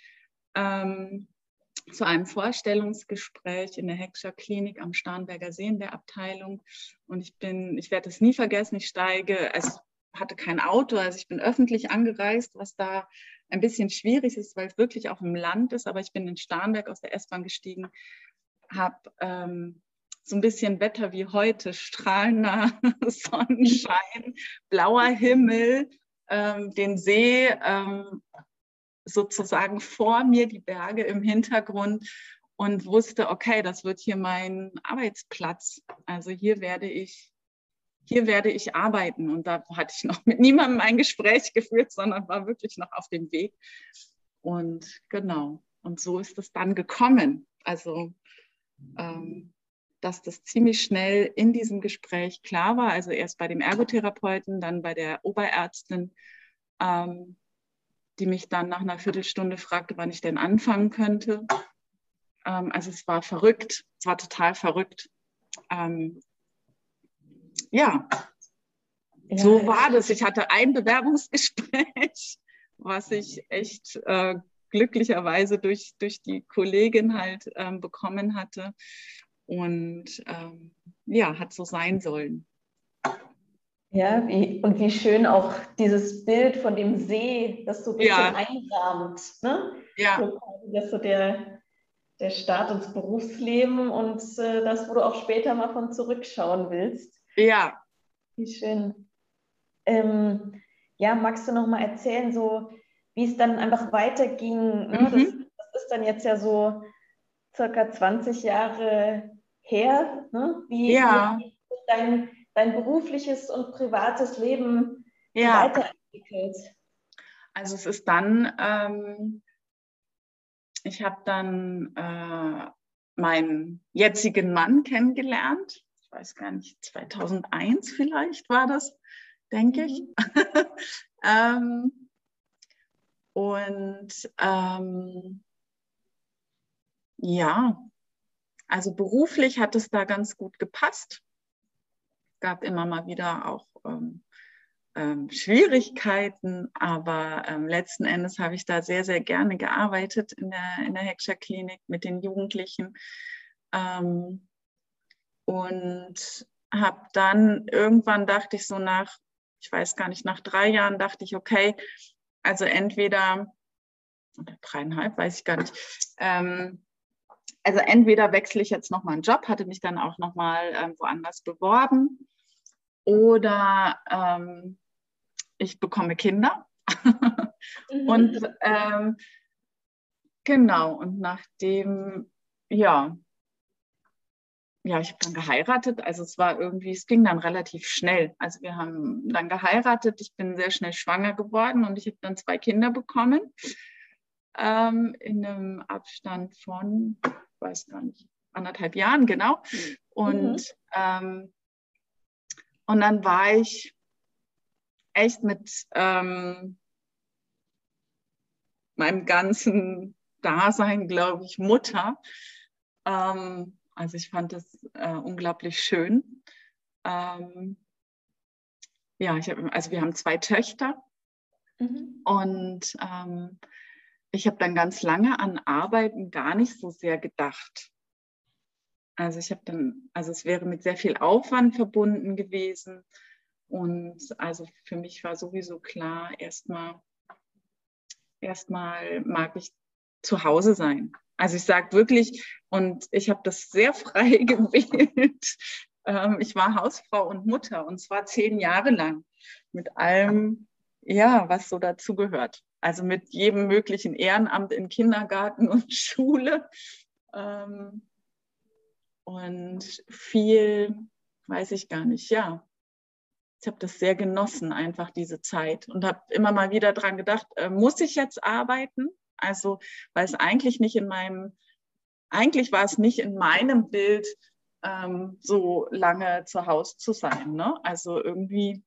Ähm, zu einem Vorstellungsgespräch in der Heckscher Klinik am Starnberger See in der Abteilung. Und ich bin, ich werde es nie vergessen, ich steige, es hatte kein Auto, also ich bin öffentlich angereist, was da ein bisschen schwierig ist, weil es wirklich auf dem Land ist. Aber ich bin in Starnberg aus der S-Bahn gestiegen, habe ähm, so ein bisschen Wetter wie heute, strahlender Sonnenschein, blauer Himmel, ähm, den See, ähm, sozusagen vor mir die Berge im Hintergrund und wusste, okay, das wird hier mein Arbeitsplatz. Also hier werde ich hier werde ich arbeiten. Und da hatte ich noch mit niemandem ein Gespräch geführt, sondern war wirklich noch auf dem Weg. Und genau, und so ist es dann gekommen. Also, ähm, dass das ziemlich schnell in diesem Gespräch klar war. Also erst bei dem Ergotherapeuten, dann bei der Oberärztin, ähm, die mich dann nach einer Viertelstunde fragte, wann ich denn anfangen könnte. Ähm, also es war verrückt, es war total verrückt. Ähm, ja. ja, so war das. Ich hatte ein Bewerbungsgespräch, was ich echt äh, glücklicherweise durch, durch die Kollegin halt ähm, bekommen hatte. Und ähm, ja, hat so sein sollen. Ja, wie, und wie schön auch dieses Bild von dem See, das so ein bisschen ja. einrahmt. Ne? Ja. So, das ist so der, der Start ins Berufsleben und äh, das, wo du auch später mal von zurückschauen willst. Ja. Wie schön. Ähm, ja, magst du noch mal erzählen, so wie es dann einfach weiterging? Ne? Mhm. Das, das, ist dann jetzt ja so circa 20 Jahre her. Ne? Wie, ja. wie dein dein berufliches und privates Leben ja. weiterentwickelt? Also es ist dann, ähm, ich habe dann äh, meinen jetzigen Mann kennengelernt. Ich weiß gar nicht, 2001 vielleicht war das, denke ich. Mhm. ähm, und ähm, ja, also beruflich hat es da ganz gut gepasst gab immer mal wieder auch ähm, ähm, Schwierigkeiten, aber ähm, letzten Endes habe ich da sehr, sehr gerne gearbeitet in der, in der Heckscher Klinik mit den Jugendlichen. Ähm, und habe dann irgendwann dachte ich so nach, ich weiß gar nicht, nach drei Jahren dachte ich, okay, also entweder, oder dreieinhalb, weiß ich gar nicht, ähm, also entweder wechsle ich jetzt nochmal einen Job, hatte mich dann auch nochmal ähm, woanders beworben, oder ähm, ich bekomme Kinder. mhm. Und ähm, genau, und nachdem, ja, ja, ich habe dann geheiratet. Also es war irgendwie, es ging dann relativ schnell. Also wir haben dann geheiratet. Ich bin sehr schnell schwanger geworden und ich habe dann zwei Kinder bekommen. Ähm, in einem Abstand von, ich weiß gar nicht, anderthalb Jahren, genau. Und, mhm. ähm, und dann war ich echt mit ähm, meinem ganzen Dasein, glaube ich, Mutter. Ähm, also ich fand das äh, unglaublich schön. Ähm, ja, ich hab, also wir haben zwei Töchter mhm. und ähm, ich habe dann ganz lange an Arbeiten gar nicht so sehr gedacht. Also ich habe dann, also es wäre mit sehr viel Aufwand verbunden gewesen. Und also für mich war sowieso klar, erstmal erstmal mag ich zu Hause sein. Also ich sage wirklich, und ich habe das sehr frei gewählt. Ähm, ich war Hausfrau und Mutter und zwar zehn Jahre lang mit allem, ja, was so dazugehört. Also mit jedem möglichen Ehrenamt in Kindergarten und Schule. Ähm, und viel, weiß ich gar nicht, ja. Ich habe das sehr genossen, einfach diese Zeit und habe immer mal wieder dran gedacht, äh, muss ich jetzt arbeiten? Also, weil es eigentlich nicht in meinem, eigentlich war es nicht in meinem Bild, ähm, so lange zu Hause zu sein. Ne? Also irgendwie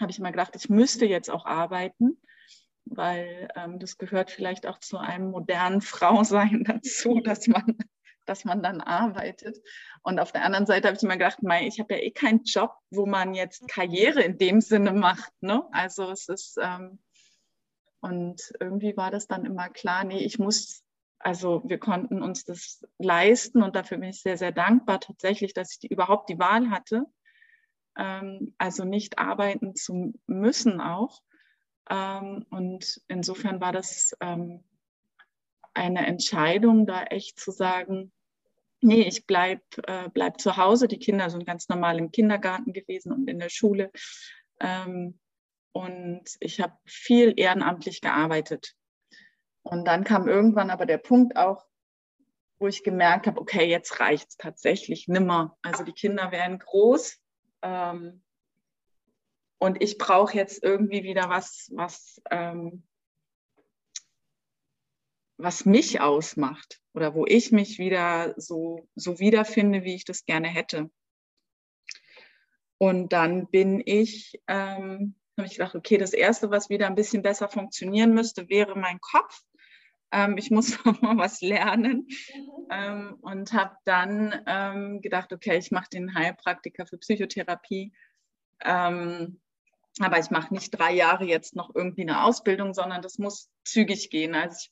habe ich immer gedacht, ich müsste jetzt auch arbeiten, weil ähm, das gehört vielleicht auch zu einem modernen Frausein dazu, dass man, dass man dann arbeitet. Und auf der anderen Seite habe ich immer gedacht, mei, ich habe ja eh keinen Job, wo man jetzt Karriere in dem Sinne macht. Ne? Also es ist, ähm, und irgendwie war das dann immer klar, nee, ich muss, also wir konnten uns das leisten und dafür bin ich sehr, sehr dankbar tatsächlich, dass ich die, überhaupt die Wahl hatte, ähm, also nicht arbeiten zu müssen auch. Ähm, und insofern war das ähm, eine Entscheidung, da echt zu sagen, nee, ich bleib, äh, bleib zu Hause. Die Kinder sind ganz normal im Kindergarten gewesen und in der Schule. Ähm, und ich habe viel ehrenamtlich gearbeitet. Und dann kam irgendwann aber der Punkt auch, wo ich gemerkt habe, okay, jetzt reicht es tatsächlich nimmer. Also die Kinder werden groß ähm, und ich brauche jetzt irgendwie wieder was, was, ähm, was mich ausmacht oder wo ich mich wieder so, so wiederfinde, wie ich das gerne hätte. Und dann bin ich ähm, habe ich gedacht, okay, das Erste, was wieder ein bisschen besser funktionieren müsste, wäre mein Kopf. Ähm, ich muss noch mal was lernen. Mhm. Ähm, und habe dann ähm, gedacht, okay, ich mache den Heilpraktiker für Psychotherapie. Ähm, aber ich mache nicht drei Jahre jetzt noch irgendwie eine Ausbildung, sondern das muss zügig gehen. Also ich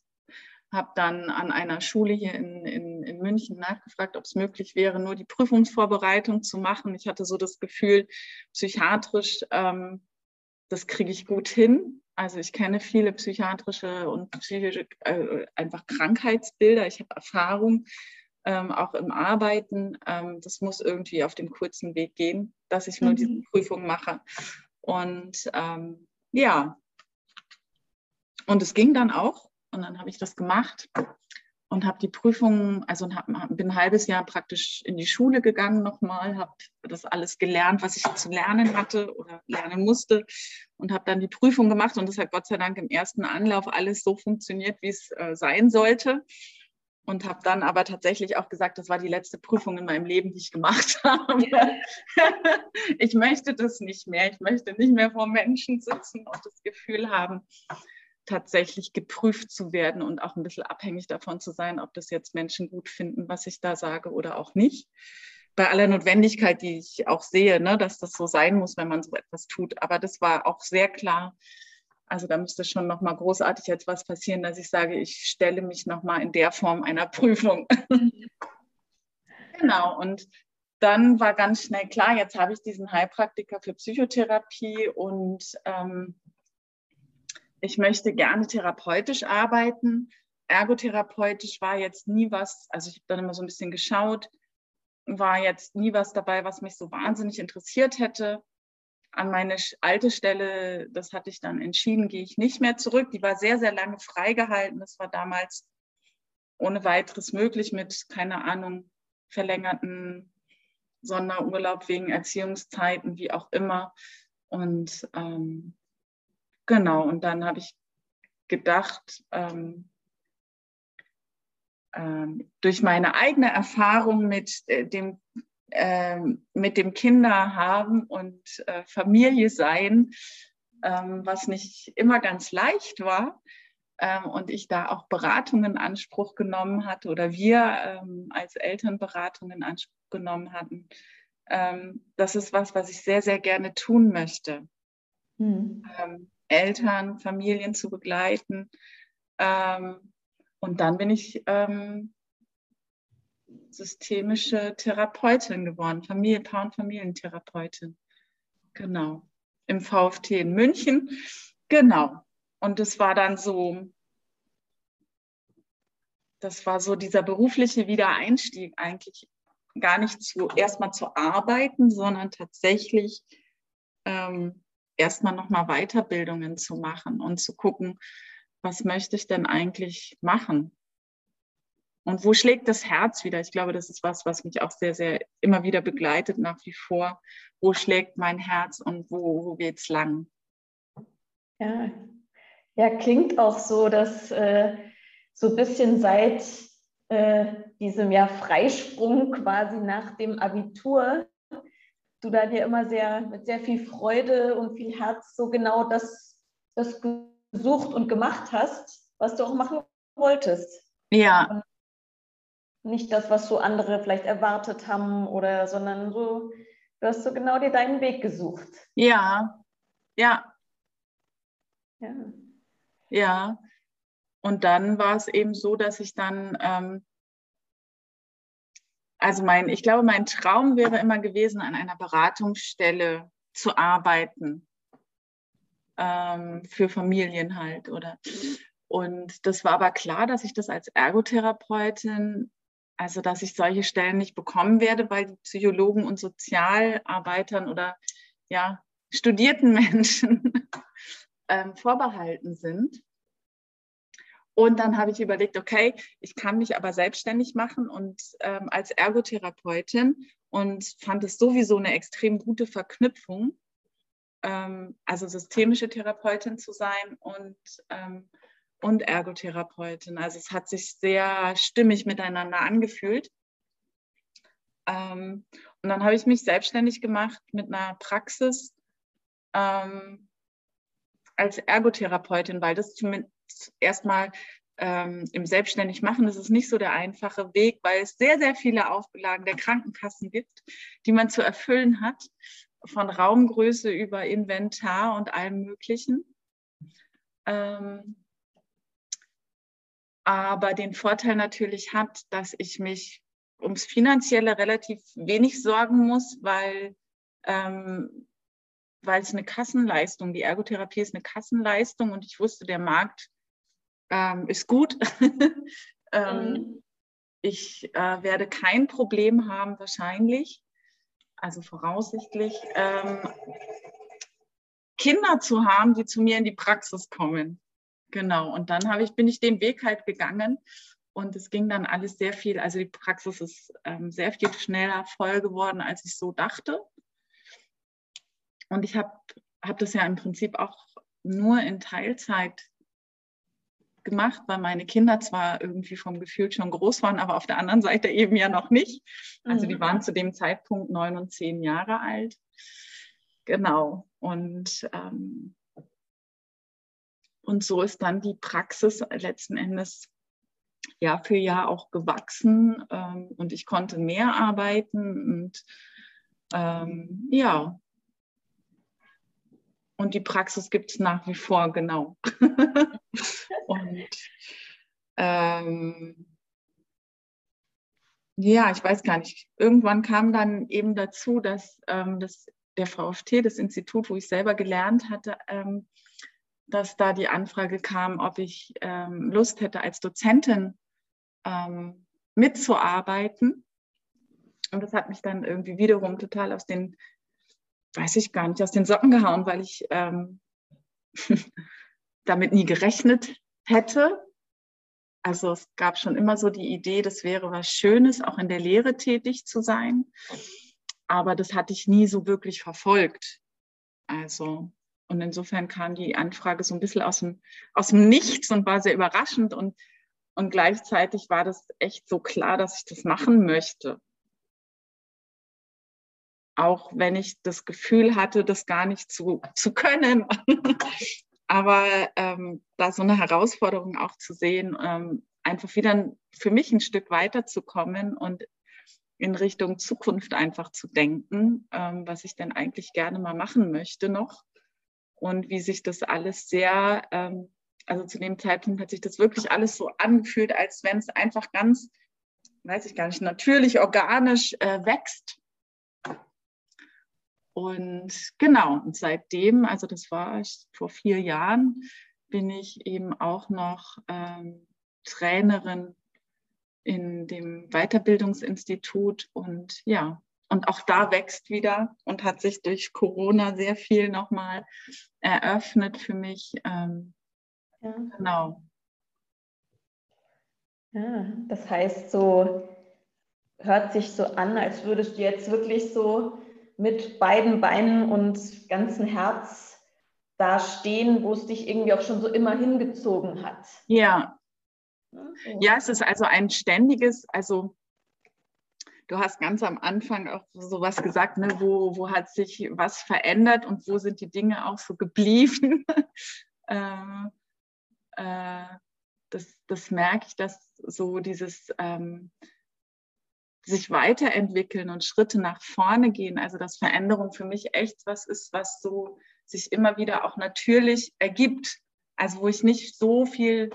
habe dann an einer Schule hier in, in, in München nachgefragt, ob es möglich wäre, nur die Prüfungsvorbereitung zu machen. Ich hatte so das Gefühl, psychiatrisch ähm, das kriege ich gut hin. Also ich kenne viele psychiatrische und psychische äh, einfach Krankheitsbilder. Ich habe Erfahrung ähm, auch im Arbeiten. Ähm, das muss irgendwie auf den kurzen Weg gehen, dass ich nur mhm. diese Prüfung mache. Und ähm, ja, und es ging dann auch. Und dann habe ich das gemacht und habe die Prüfung, also bin ein halbes Jahr praktisch in die Schule gegangen nochmal, habe das alles gelernt, was ich zu lernen hatte oder lernen musste und habe dann die Prüfung gemacht und das hat Gott sei Dank im ersten Anlauf alles so funktioniert, wie es äh, sein sollte. Und habe dann aber tatsächlich auch gesagt, das war die letzte Prüfung in meinem Leben, die ich gemacht habe. Ich möchte das nicht mehr. Ich möchte nicht mehr vor Menschen sitzen und das Gefühl haben, tatsächlich geprüft zu werden und auch ein bisschen abhängig davon zu sein, ob das jetzt Menschen gut finden, was ich da sage oder auch nicht. bei aller Notwendigkeit, die ich auch sehe, ne, dass das so sein muss, wenn man so etwas tut. Aber das war auch sehr klar. Also da müsste schon noch mal großartig etwas passieren, dass ich sage, ich stelle mich noch mal in der Form einer Prüfung. genau. Und dann war ganz schnell klar, jetzt habe ich diesen Heilpraktiker für Psychotherapie und ähm, ich möchte gerne therapeutisch arbeiten. Ergotherapeutisch war jetzt nie was, also ich habe dann immer so ein bisschen geschaut, war jetzt nie was dabei, was mich so wahnsinnig interessiert hätte. An meine alte Stelle, das hatte ich dann entschieden, gehe ich nicht mehr zurück. Die war sehr, sehr lange freigehalten. Das war damals ohne weiteres möglich mit, keine Ahnung, verlängerten Sonderurlaub wegen Erziehungszeiten, wie auch immer. Und ähm, genau, und dann habe ich gedacht, ähm, ähm, durch meine eigene Erfahrung mit äh, dem äh, mit dem Kinder haben und äh, Familie sein, ähm, was nicht immer ganz leicht war, ähm, und ich da auch Beratungen in Anspruch genommen hatte oder wir ähm, als Eltern Beratungen in Anspruch genommen hatten. Ähm, das ist was, was ich sehr, sehr gerne tun möchte. Hm. Ähm, Eltern, Familien zu begleiten. Ähm, und dann bin ich ähm, systemische Therapeutin geworden, Familie, Paar- und Familientherapeutin. Genau. Im VfT in München. Genau. Und es war dann so, das war so dieser berufliche Wiedereinstieg eigentlich gar nicht zu erstmal zu arbeiten, sondern tatsächlich ähm, erstmal nochmal Weiterbildungen zu machen und zu gucken, was möchte ich denn eigentlich machen? Und wo schlägt das Herz wieder? Ich glaube, das ist was, was mich auch sehr, sehr immer wieder begleitet nach wie vor. Wo schlägt mein Herz und wo, wo es lang? Ja, ja, klingt auch so, dass äh, so ein bisschen seit äh, diesem ja Freisprung quasi nach dem Abitur du dann ja immer sehr mit sehr viel Freude und viel Herz so genau das, das gesucht und gemacht hast, was du auch machen wolltest. Ja. Und nicht das, was so andere vielleicht erwartet haben oder, sondern so, du hast so genau dir deinen Weg gesucht. Ja, ja. Ja. Ja. Und dann war es eben so, dass ich dann, ähm, also mein, ich glaube, mein Traum wäre immer gewesen, an einer Beratungsstelle zu arbeiten ähm, für Familien halt, oder? Und das war aber klar, dass ich das als Ergotherapeutin, also dass ich solche Stellen nicht bekommen werde, weil die Psychologen und Sozialarbeitern oder ja, studierten Menschen ähm, vorbehalten sind. Und dann habe ich überlegt, okay, ich kann mich aber selbstständig machen und ähm, als Ergotherapeutin und fand es sowieso eine extrem gute Verknüpfung, ähm, also systemische Therapeutin zu sein und, ähm, und Ergotherapeutin. Also es hat sich sehr stimmig miteinander angefühlt. Ähm, und dann habe ich mich selbstständig gemacht mit einer Praxis ähm, als Ergotherapeutin, weil das zumindest erstmal ähm, im selbstständig machen, das ist nicht so der einfache Weg, weil es sehr, sehr viele Auflagen der Krankenkassen gibt, die man zu erfüllen hat, von Raumgröße über Inventar und allem Möglichen. Ähm, aber den Vorteil natürlich hat, dass ich mich ums Finanzielle relativ wenig sorgen muss, weil ähm, weil es eine Kassenleistung, die Ergotherapie ist eine Kassenleistung und ich wusste, der Markt ähm, ist gut. ähm, mhm. Ich äh, werde kein Problem haben, wahrscheinlich, also voraussichtlich, ähm, Kinder zu haben, die zu mir in die Praxis kommen. Genau. Und dann ich, bin ich den Weg halt gegangen und es ging dann alles sehr viel, also die Praxis ist ähm, sehr viel schneller voll geworden, als ich so dachte. Und ich habe hab das ja im Prinzip auch nur in Teilzeit gemacht, weil meine Kinder zwar irgendwie vom Gefühl schon groß waren, aber auf der anderen Seite eben ja noch nicht. Also die mhm. waren zu dem Zeitpunkt neun und zehn Jahre alt. Genau. Und, ähm, und so ist dann die Praxis letzten Endes Jahr für Jahr auch gewachsen ähm, und ich konnte mehr arbeiten und ähm, ja. Und die Praxis gibt es nach wie vor, genau. und ähm, ja, ich weiß gar nicht. Irgendwann kam dann eben dazu, dass ähm, das, der VfT, das Institut, wo ich selber gelernt hatte, ähm, dass da die Anfrage kam, ob ich ähm, Lust hätte, als Dozentin ähm, mitzuarbeiten. Und das hat mich dann irgendwie wiederum total aus den, weiß ich gar nicht, aus den Socken gehauen, weil ich ähm, damit nie gerechnet hätte. Also es gab schon immer so die Idee, das wäre was Schönes, auch in der Lehre tätig zu sein. Aber das hatte ich nie so wirklich verfolgt. Also, und insofern kam die Anfrage so ein bisschen aus dem, aus dem Nichts und war sehr überraschend. Und, und gleichzeitig war das echt so klar, dass ich das machen möchte. Auch wenn ich das Gefühl hatte, das gar nicht zu, zu können. Aber ähm, da so eine Herausforderung auch zu sehen, ähm, einfach wieder für mich ein Stück weiterzukommen und in Richtung Zukunft einfach zu denken, ähm, was ich denn eigentlich gerne mal machen möchte noch und wie sich das alles sehr, ähm, also zu dem Zeitpunkt hat sich das wirklich alles so angefühlt, als wenn es einfach ganz, weiß ich gar nicht, natürlich, organisch äh, wächst und genau, und seitdem, also das war vor vier Jahren, bin ich eben auch noch ähm, Trainerin in dem Weiterbildungsinstitut und ja, und auch da wächst wieder und hat sich durch Corona sehr viel nochmal eröffnet für mich. Ähm, ja. Genau. Ja, das heißt, so hört sich so an, als würdest du jetzt wirklich so mit beiden Beinen und ganzem Herz da stehen, wo es dich irgendwie auch schon so immer hingezogen hat. Ja. Ja, es ist also ein ständiges, also du hast ganz am Anfang auch sowas gesagt, ne, wo, wo hat sich was verändert und wo sind die Dinge auch so geblieben. äh, äh, das, das merke ich, dass so dieses ähm, sich weiterentwickeln und Schritte nach vorne gehen. Also dass Veränderung für mich echt was ist, was so sich immer wieder auch natürlich ergibt. Also wo ich nicht so viel,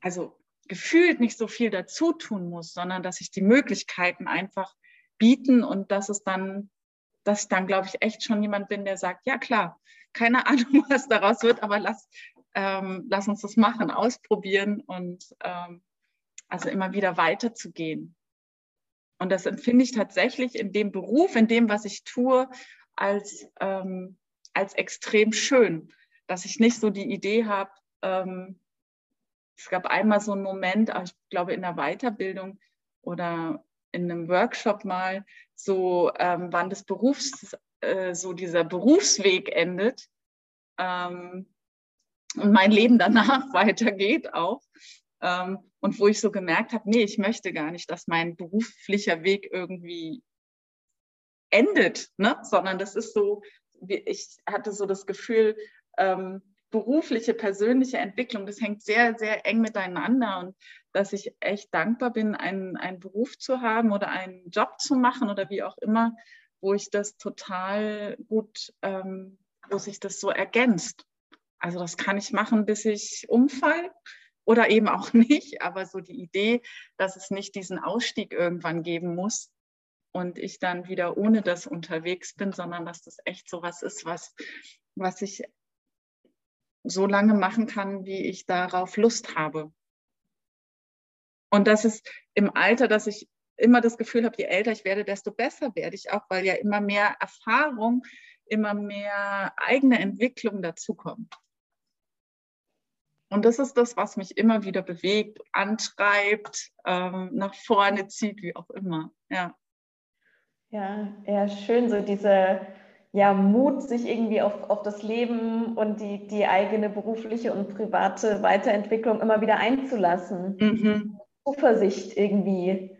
also gefühlt nicht so viel dazu tun muss, sondern dass sich die Möglichkeiten einfach bieten und dass es dann, dass ich dann, glaube ich, echt schon jemand bin, der sagt, ja klar, keine Ahnung, was daraus wird, aber lass, ähm, lass uns das machen, ausprobieren und ähm, also immer wieder weiterzugehen. Und das empfinde ich tatsächlich in dem Beruf, in dem, was ich tue, als, ähm, als extrem schön, dass ich nicht so die Idee habe, ähm, es gab einmal so einen Moment, ich glaube in der Weiterbildung oder in einem Workshop mal, so ähm, wann das Berufs, äh, so dieser Berufsweg endet ähm, und mein Leben danach weitergeht auch. Ähm, und wo ich so gemerkt habe, nee, ich möchte gar nicht, dass mein beruflicher Weg irgendwie endet, ne? sondern das ist so, ich hatte so das Gefühl, ähm, berufliche, persönliche Entwicklung, das hängt sehr, sehr eng miteinander und dass ich echt dankbar bin, einen, einen Beruf zu haben oder einen Job zu machen oder wie auch immer, wo ich das total gut, ähm, wo sich das so ergänzt. Also das kann ich machen, bis ich umfall oder eben auch nicht. Aber so die Idee, dass es nicht diesen Ausstieg irgendwann geben muss und ich dann wieder ohne das unterwegs bin, sondern dass das echt so was ist, was, was ich so lange machen kann, wie ich darauf Lust habe. Und das ist im Alter, dass ich immer das Gefühl habe, je älter ich werde, desto besser werde ich auch, weil ja immer mehr Erfahrung, immer mehr eigene Entwicklung dazukommt. Und das ist das, was mich immer wieder bewegt, antreibt, ähm, nach vorne zieht, wie auch immer. Ja. Ja, ja, schön, so diese ja, Mut, sich irgendwie auf, auf das Leben und die, die eigene berufliche und private Weiterentwicklung immer wieder einzulassen. Mhm. Zuversicht irgendwie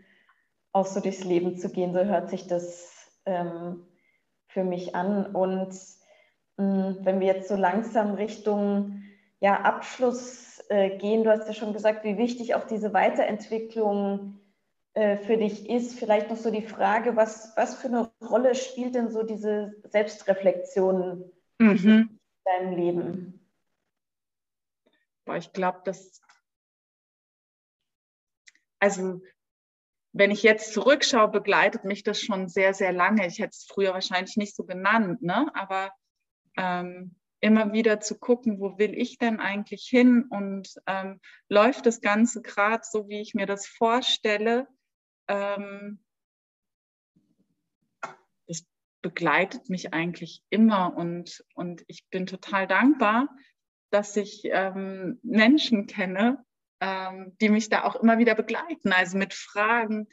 auch so durchs Leben zu gehen, so hört sich das ähm, für mich an. Und mh, wenn wir jetzt so langsam Richtung ja, Abschluss äh, gehen. Du hast ja schon gesagt, wie wichtig auch diese Weiterentwicklung äh, für dich ist. Vielleicht noch so die Frage, was, was für eine Rolle spielt denn so diese Selbstreflexion mhm. in deinem Leben? Boah, ich glaube, dass, also wenn ich jetzt zurückschaue, begleitet mich das schon sehr, sehr lange. Ich hätte es früher wahrscheinlich nicht so genannt, ne? aber ähm, immer wieder zu gucken, wo will ich denn eigentlich hin und ähm, läuft das Ganze gerade so, wie ich mir das vorstelle. Ähm, das begleitet mich eigentlich immer und, und ich bin total dankbar, dass ich ähm, Menschen kenne, ähm, die mich da auch immer wieder begleiten, also mit Fragen,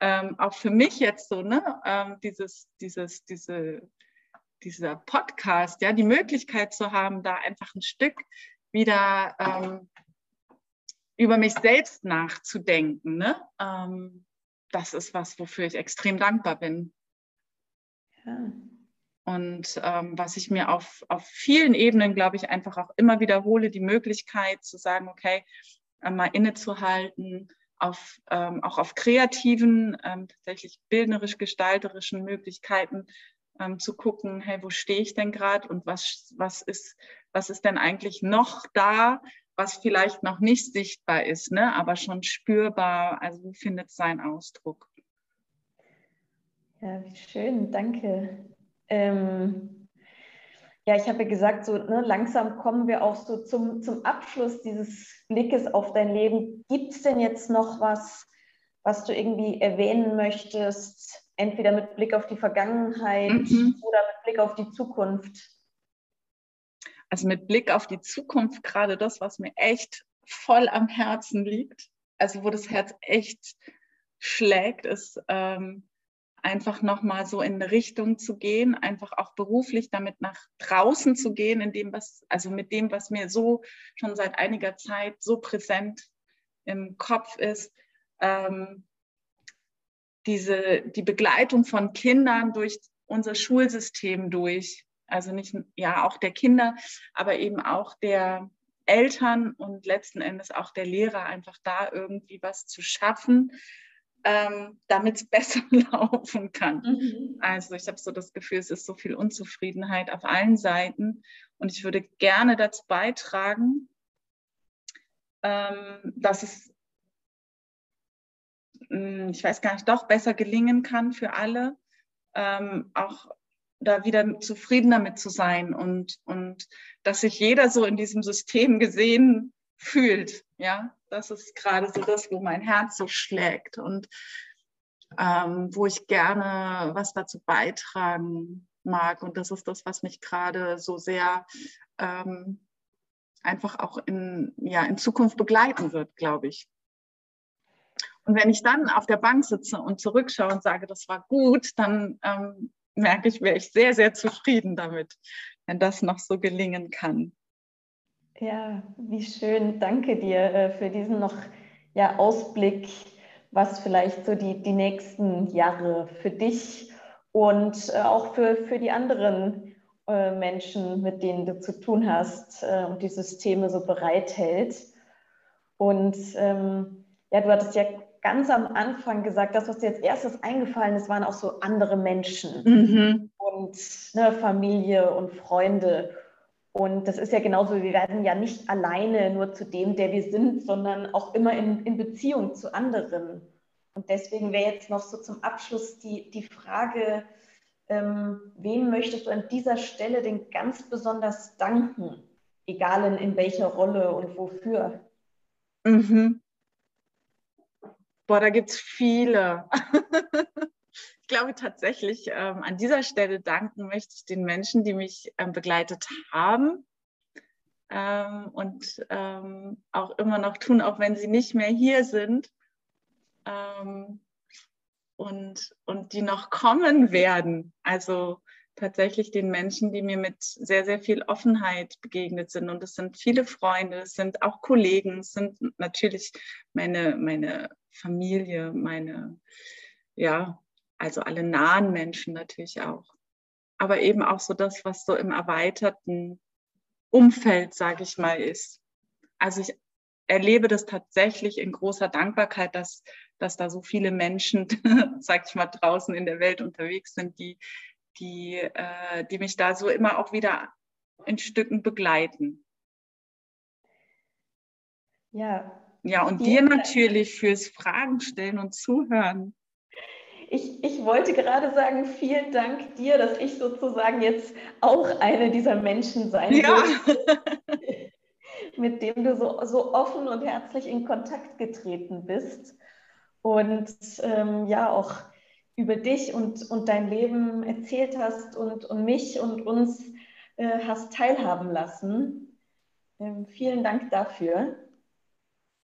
ähm, auch für mich jetzt so, ne, ähm, dieses, dieses, diese, dieser Podcast, ja, die Möglichkeit zu haben, da einfach ein Stück wieder ähm, über mich selbst nachzudenken, ne? Ähm, das ist was, wofür ich extrem dankbar bin. Ja. Und ähm, was ich mir auf, auf vielen Ebenen, glaube ich, einfach auch immer wiederhole, die Möglichkeit zu sagen, okay, äh, mal innezuhalten, auf, ähm, auch auf kreativen, ähm, tatsächlich bildnerisch-gestalterischen Möglichkeiten ähm, zu gucken, hey, wo stehe ich denn gerade und was, was, ist, was ist denn eigentlich noch da, was vielleicht noch nicht sichtbar ist, ne, aber schon spürbar, also wo findet seinen Ausdruck? Ja, wie schön, danke. Ähm, ja, ich habe ja gesagt, so ne, langsam kommen wir auch so zum, zum Abschluss dieses Blickes auf dein Leben. Gibt es denn jetzt noch was, was du irgendwie erwähnen möchtest, entweder mit Blick auf die Vergangenheit mhm. oder mit Blick auf die Zukunft? Also mit Blick auf die Zukunft gerade das, was mir echt voll am Herzen liegt, also wo das Herz echt schlägt, ist ähm, einfach nochmal so in eine Richtung zu gehen, einfach auch beruflich damit nach draußen zu gehen, in dem, was, also mit dem, was mir so schon seit einiger Zeit so präsent im Kopf ist, ähm, diese, die Begleitung von Kindern durch unser Schulsystem durch. Also nicht, ja, auch der Kinder, aber eben auch der Eltern und letzten Endes auch der Lehrer, einfach da irgendwie was zu schaffen, ähm, damit es besser laufen kann. Mhm. Also ich habe so das Gefühl, es ist so viel Unzufriedenheit auf allen Seiten und ich würde gerne dazu beitragen, ähm, dass es ich weiß gar nicht, doch besser gelingen kann für alle, ähm, auch da wieder zufrieden damit zu sein und, und dass sich jeder so in diesem System gesehen fühlt. Ja, das ist gerade so das, wo mein Herz so schlägt und ähm, wo ich gerne was dazu beitragen mag. Und das ist das, was mich gerade so sehr ähm, einfach auch in, ja, in Zukunft begleiten wird, glaube ich. Und wenn ich dann auf der Bank sitze und zurückschaue und sage, das war gut, dann ähm, merke ich, wäre ich sehr, sehr zufrieden damit, wenn das noch so gelingen kann. Ja, wie schön. Danke dir äh, für diesen noch ja, Ausblick, was vielleicht so die, die nächsten Jahre für dich und äh, auch für, für die anderen äh, Menschen, mit denen du zu tun hast und die Systeme so bereithält. Und ähm, ja, du hattest ja ganz am Anfang gesagt, das, was dir als erstes eingefallen ist, waren auch so andere Menschen mhm. und ne, Familie und Freunde. Und das ist ja genauso, wir werden ja nicht alleine nur zu dem, der wir sind, sondern auch immer in, in Beziehung zu anderen. Und deswegen wäre jetzt noch so zum Abschluss die, die Frage, ähm, wem möchtest du an dieser Stelle denn ganz besonders danken, egal in, in welcher Rolle und wofür? Mhm. Boah, da gibt es viele. ich glaube tatsächlich, ähm, an dieser Stelle danken möchte ich den Menschen, die mich ähm, begleitet haben ähm, und ähm, auch immer noch tun, auch wenn sie nicht mehr hier sind. Ähm, und, und die noch kommen werden. Also tatsächlich den Menschen, die mir mit sehr, sehr viel Offenheit begegnet sind. Und es sind viele Freunde, es sind auch Kollegen, es sind natürlich meine, meine Familie, meine, ja, also alle nahen Menschen natürlich auch. Aber eben auch so das, was so im erweiterten Umfeld, sage ich mal, ist. Also ich erlebe das tatsächlich in großer Dankbarkeit, dass, dass da so viele Menschen, sag ich mal, draußen in der Welt unterwegs sind, die, die, äh, die mich da so immer auch wieder in Stücken begleiten. Ja. Ja, und dir natürlich fürs Fragen stellen und zuhören. Ich, ich wollte gerade sagen, vielen Dank dir, dass ich sozusagen jetzt auch eine dieser Menschen sein ja. will, mit dem du so, so offen und herzlich in Kontakt getreten bist und ähm, ja auch über dich und, und dein Leben erzählt hast und, und mich und uns äh, hast teilhaben lassen. Ähm, vielen Dank dafür.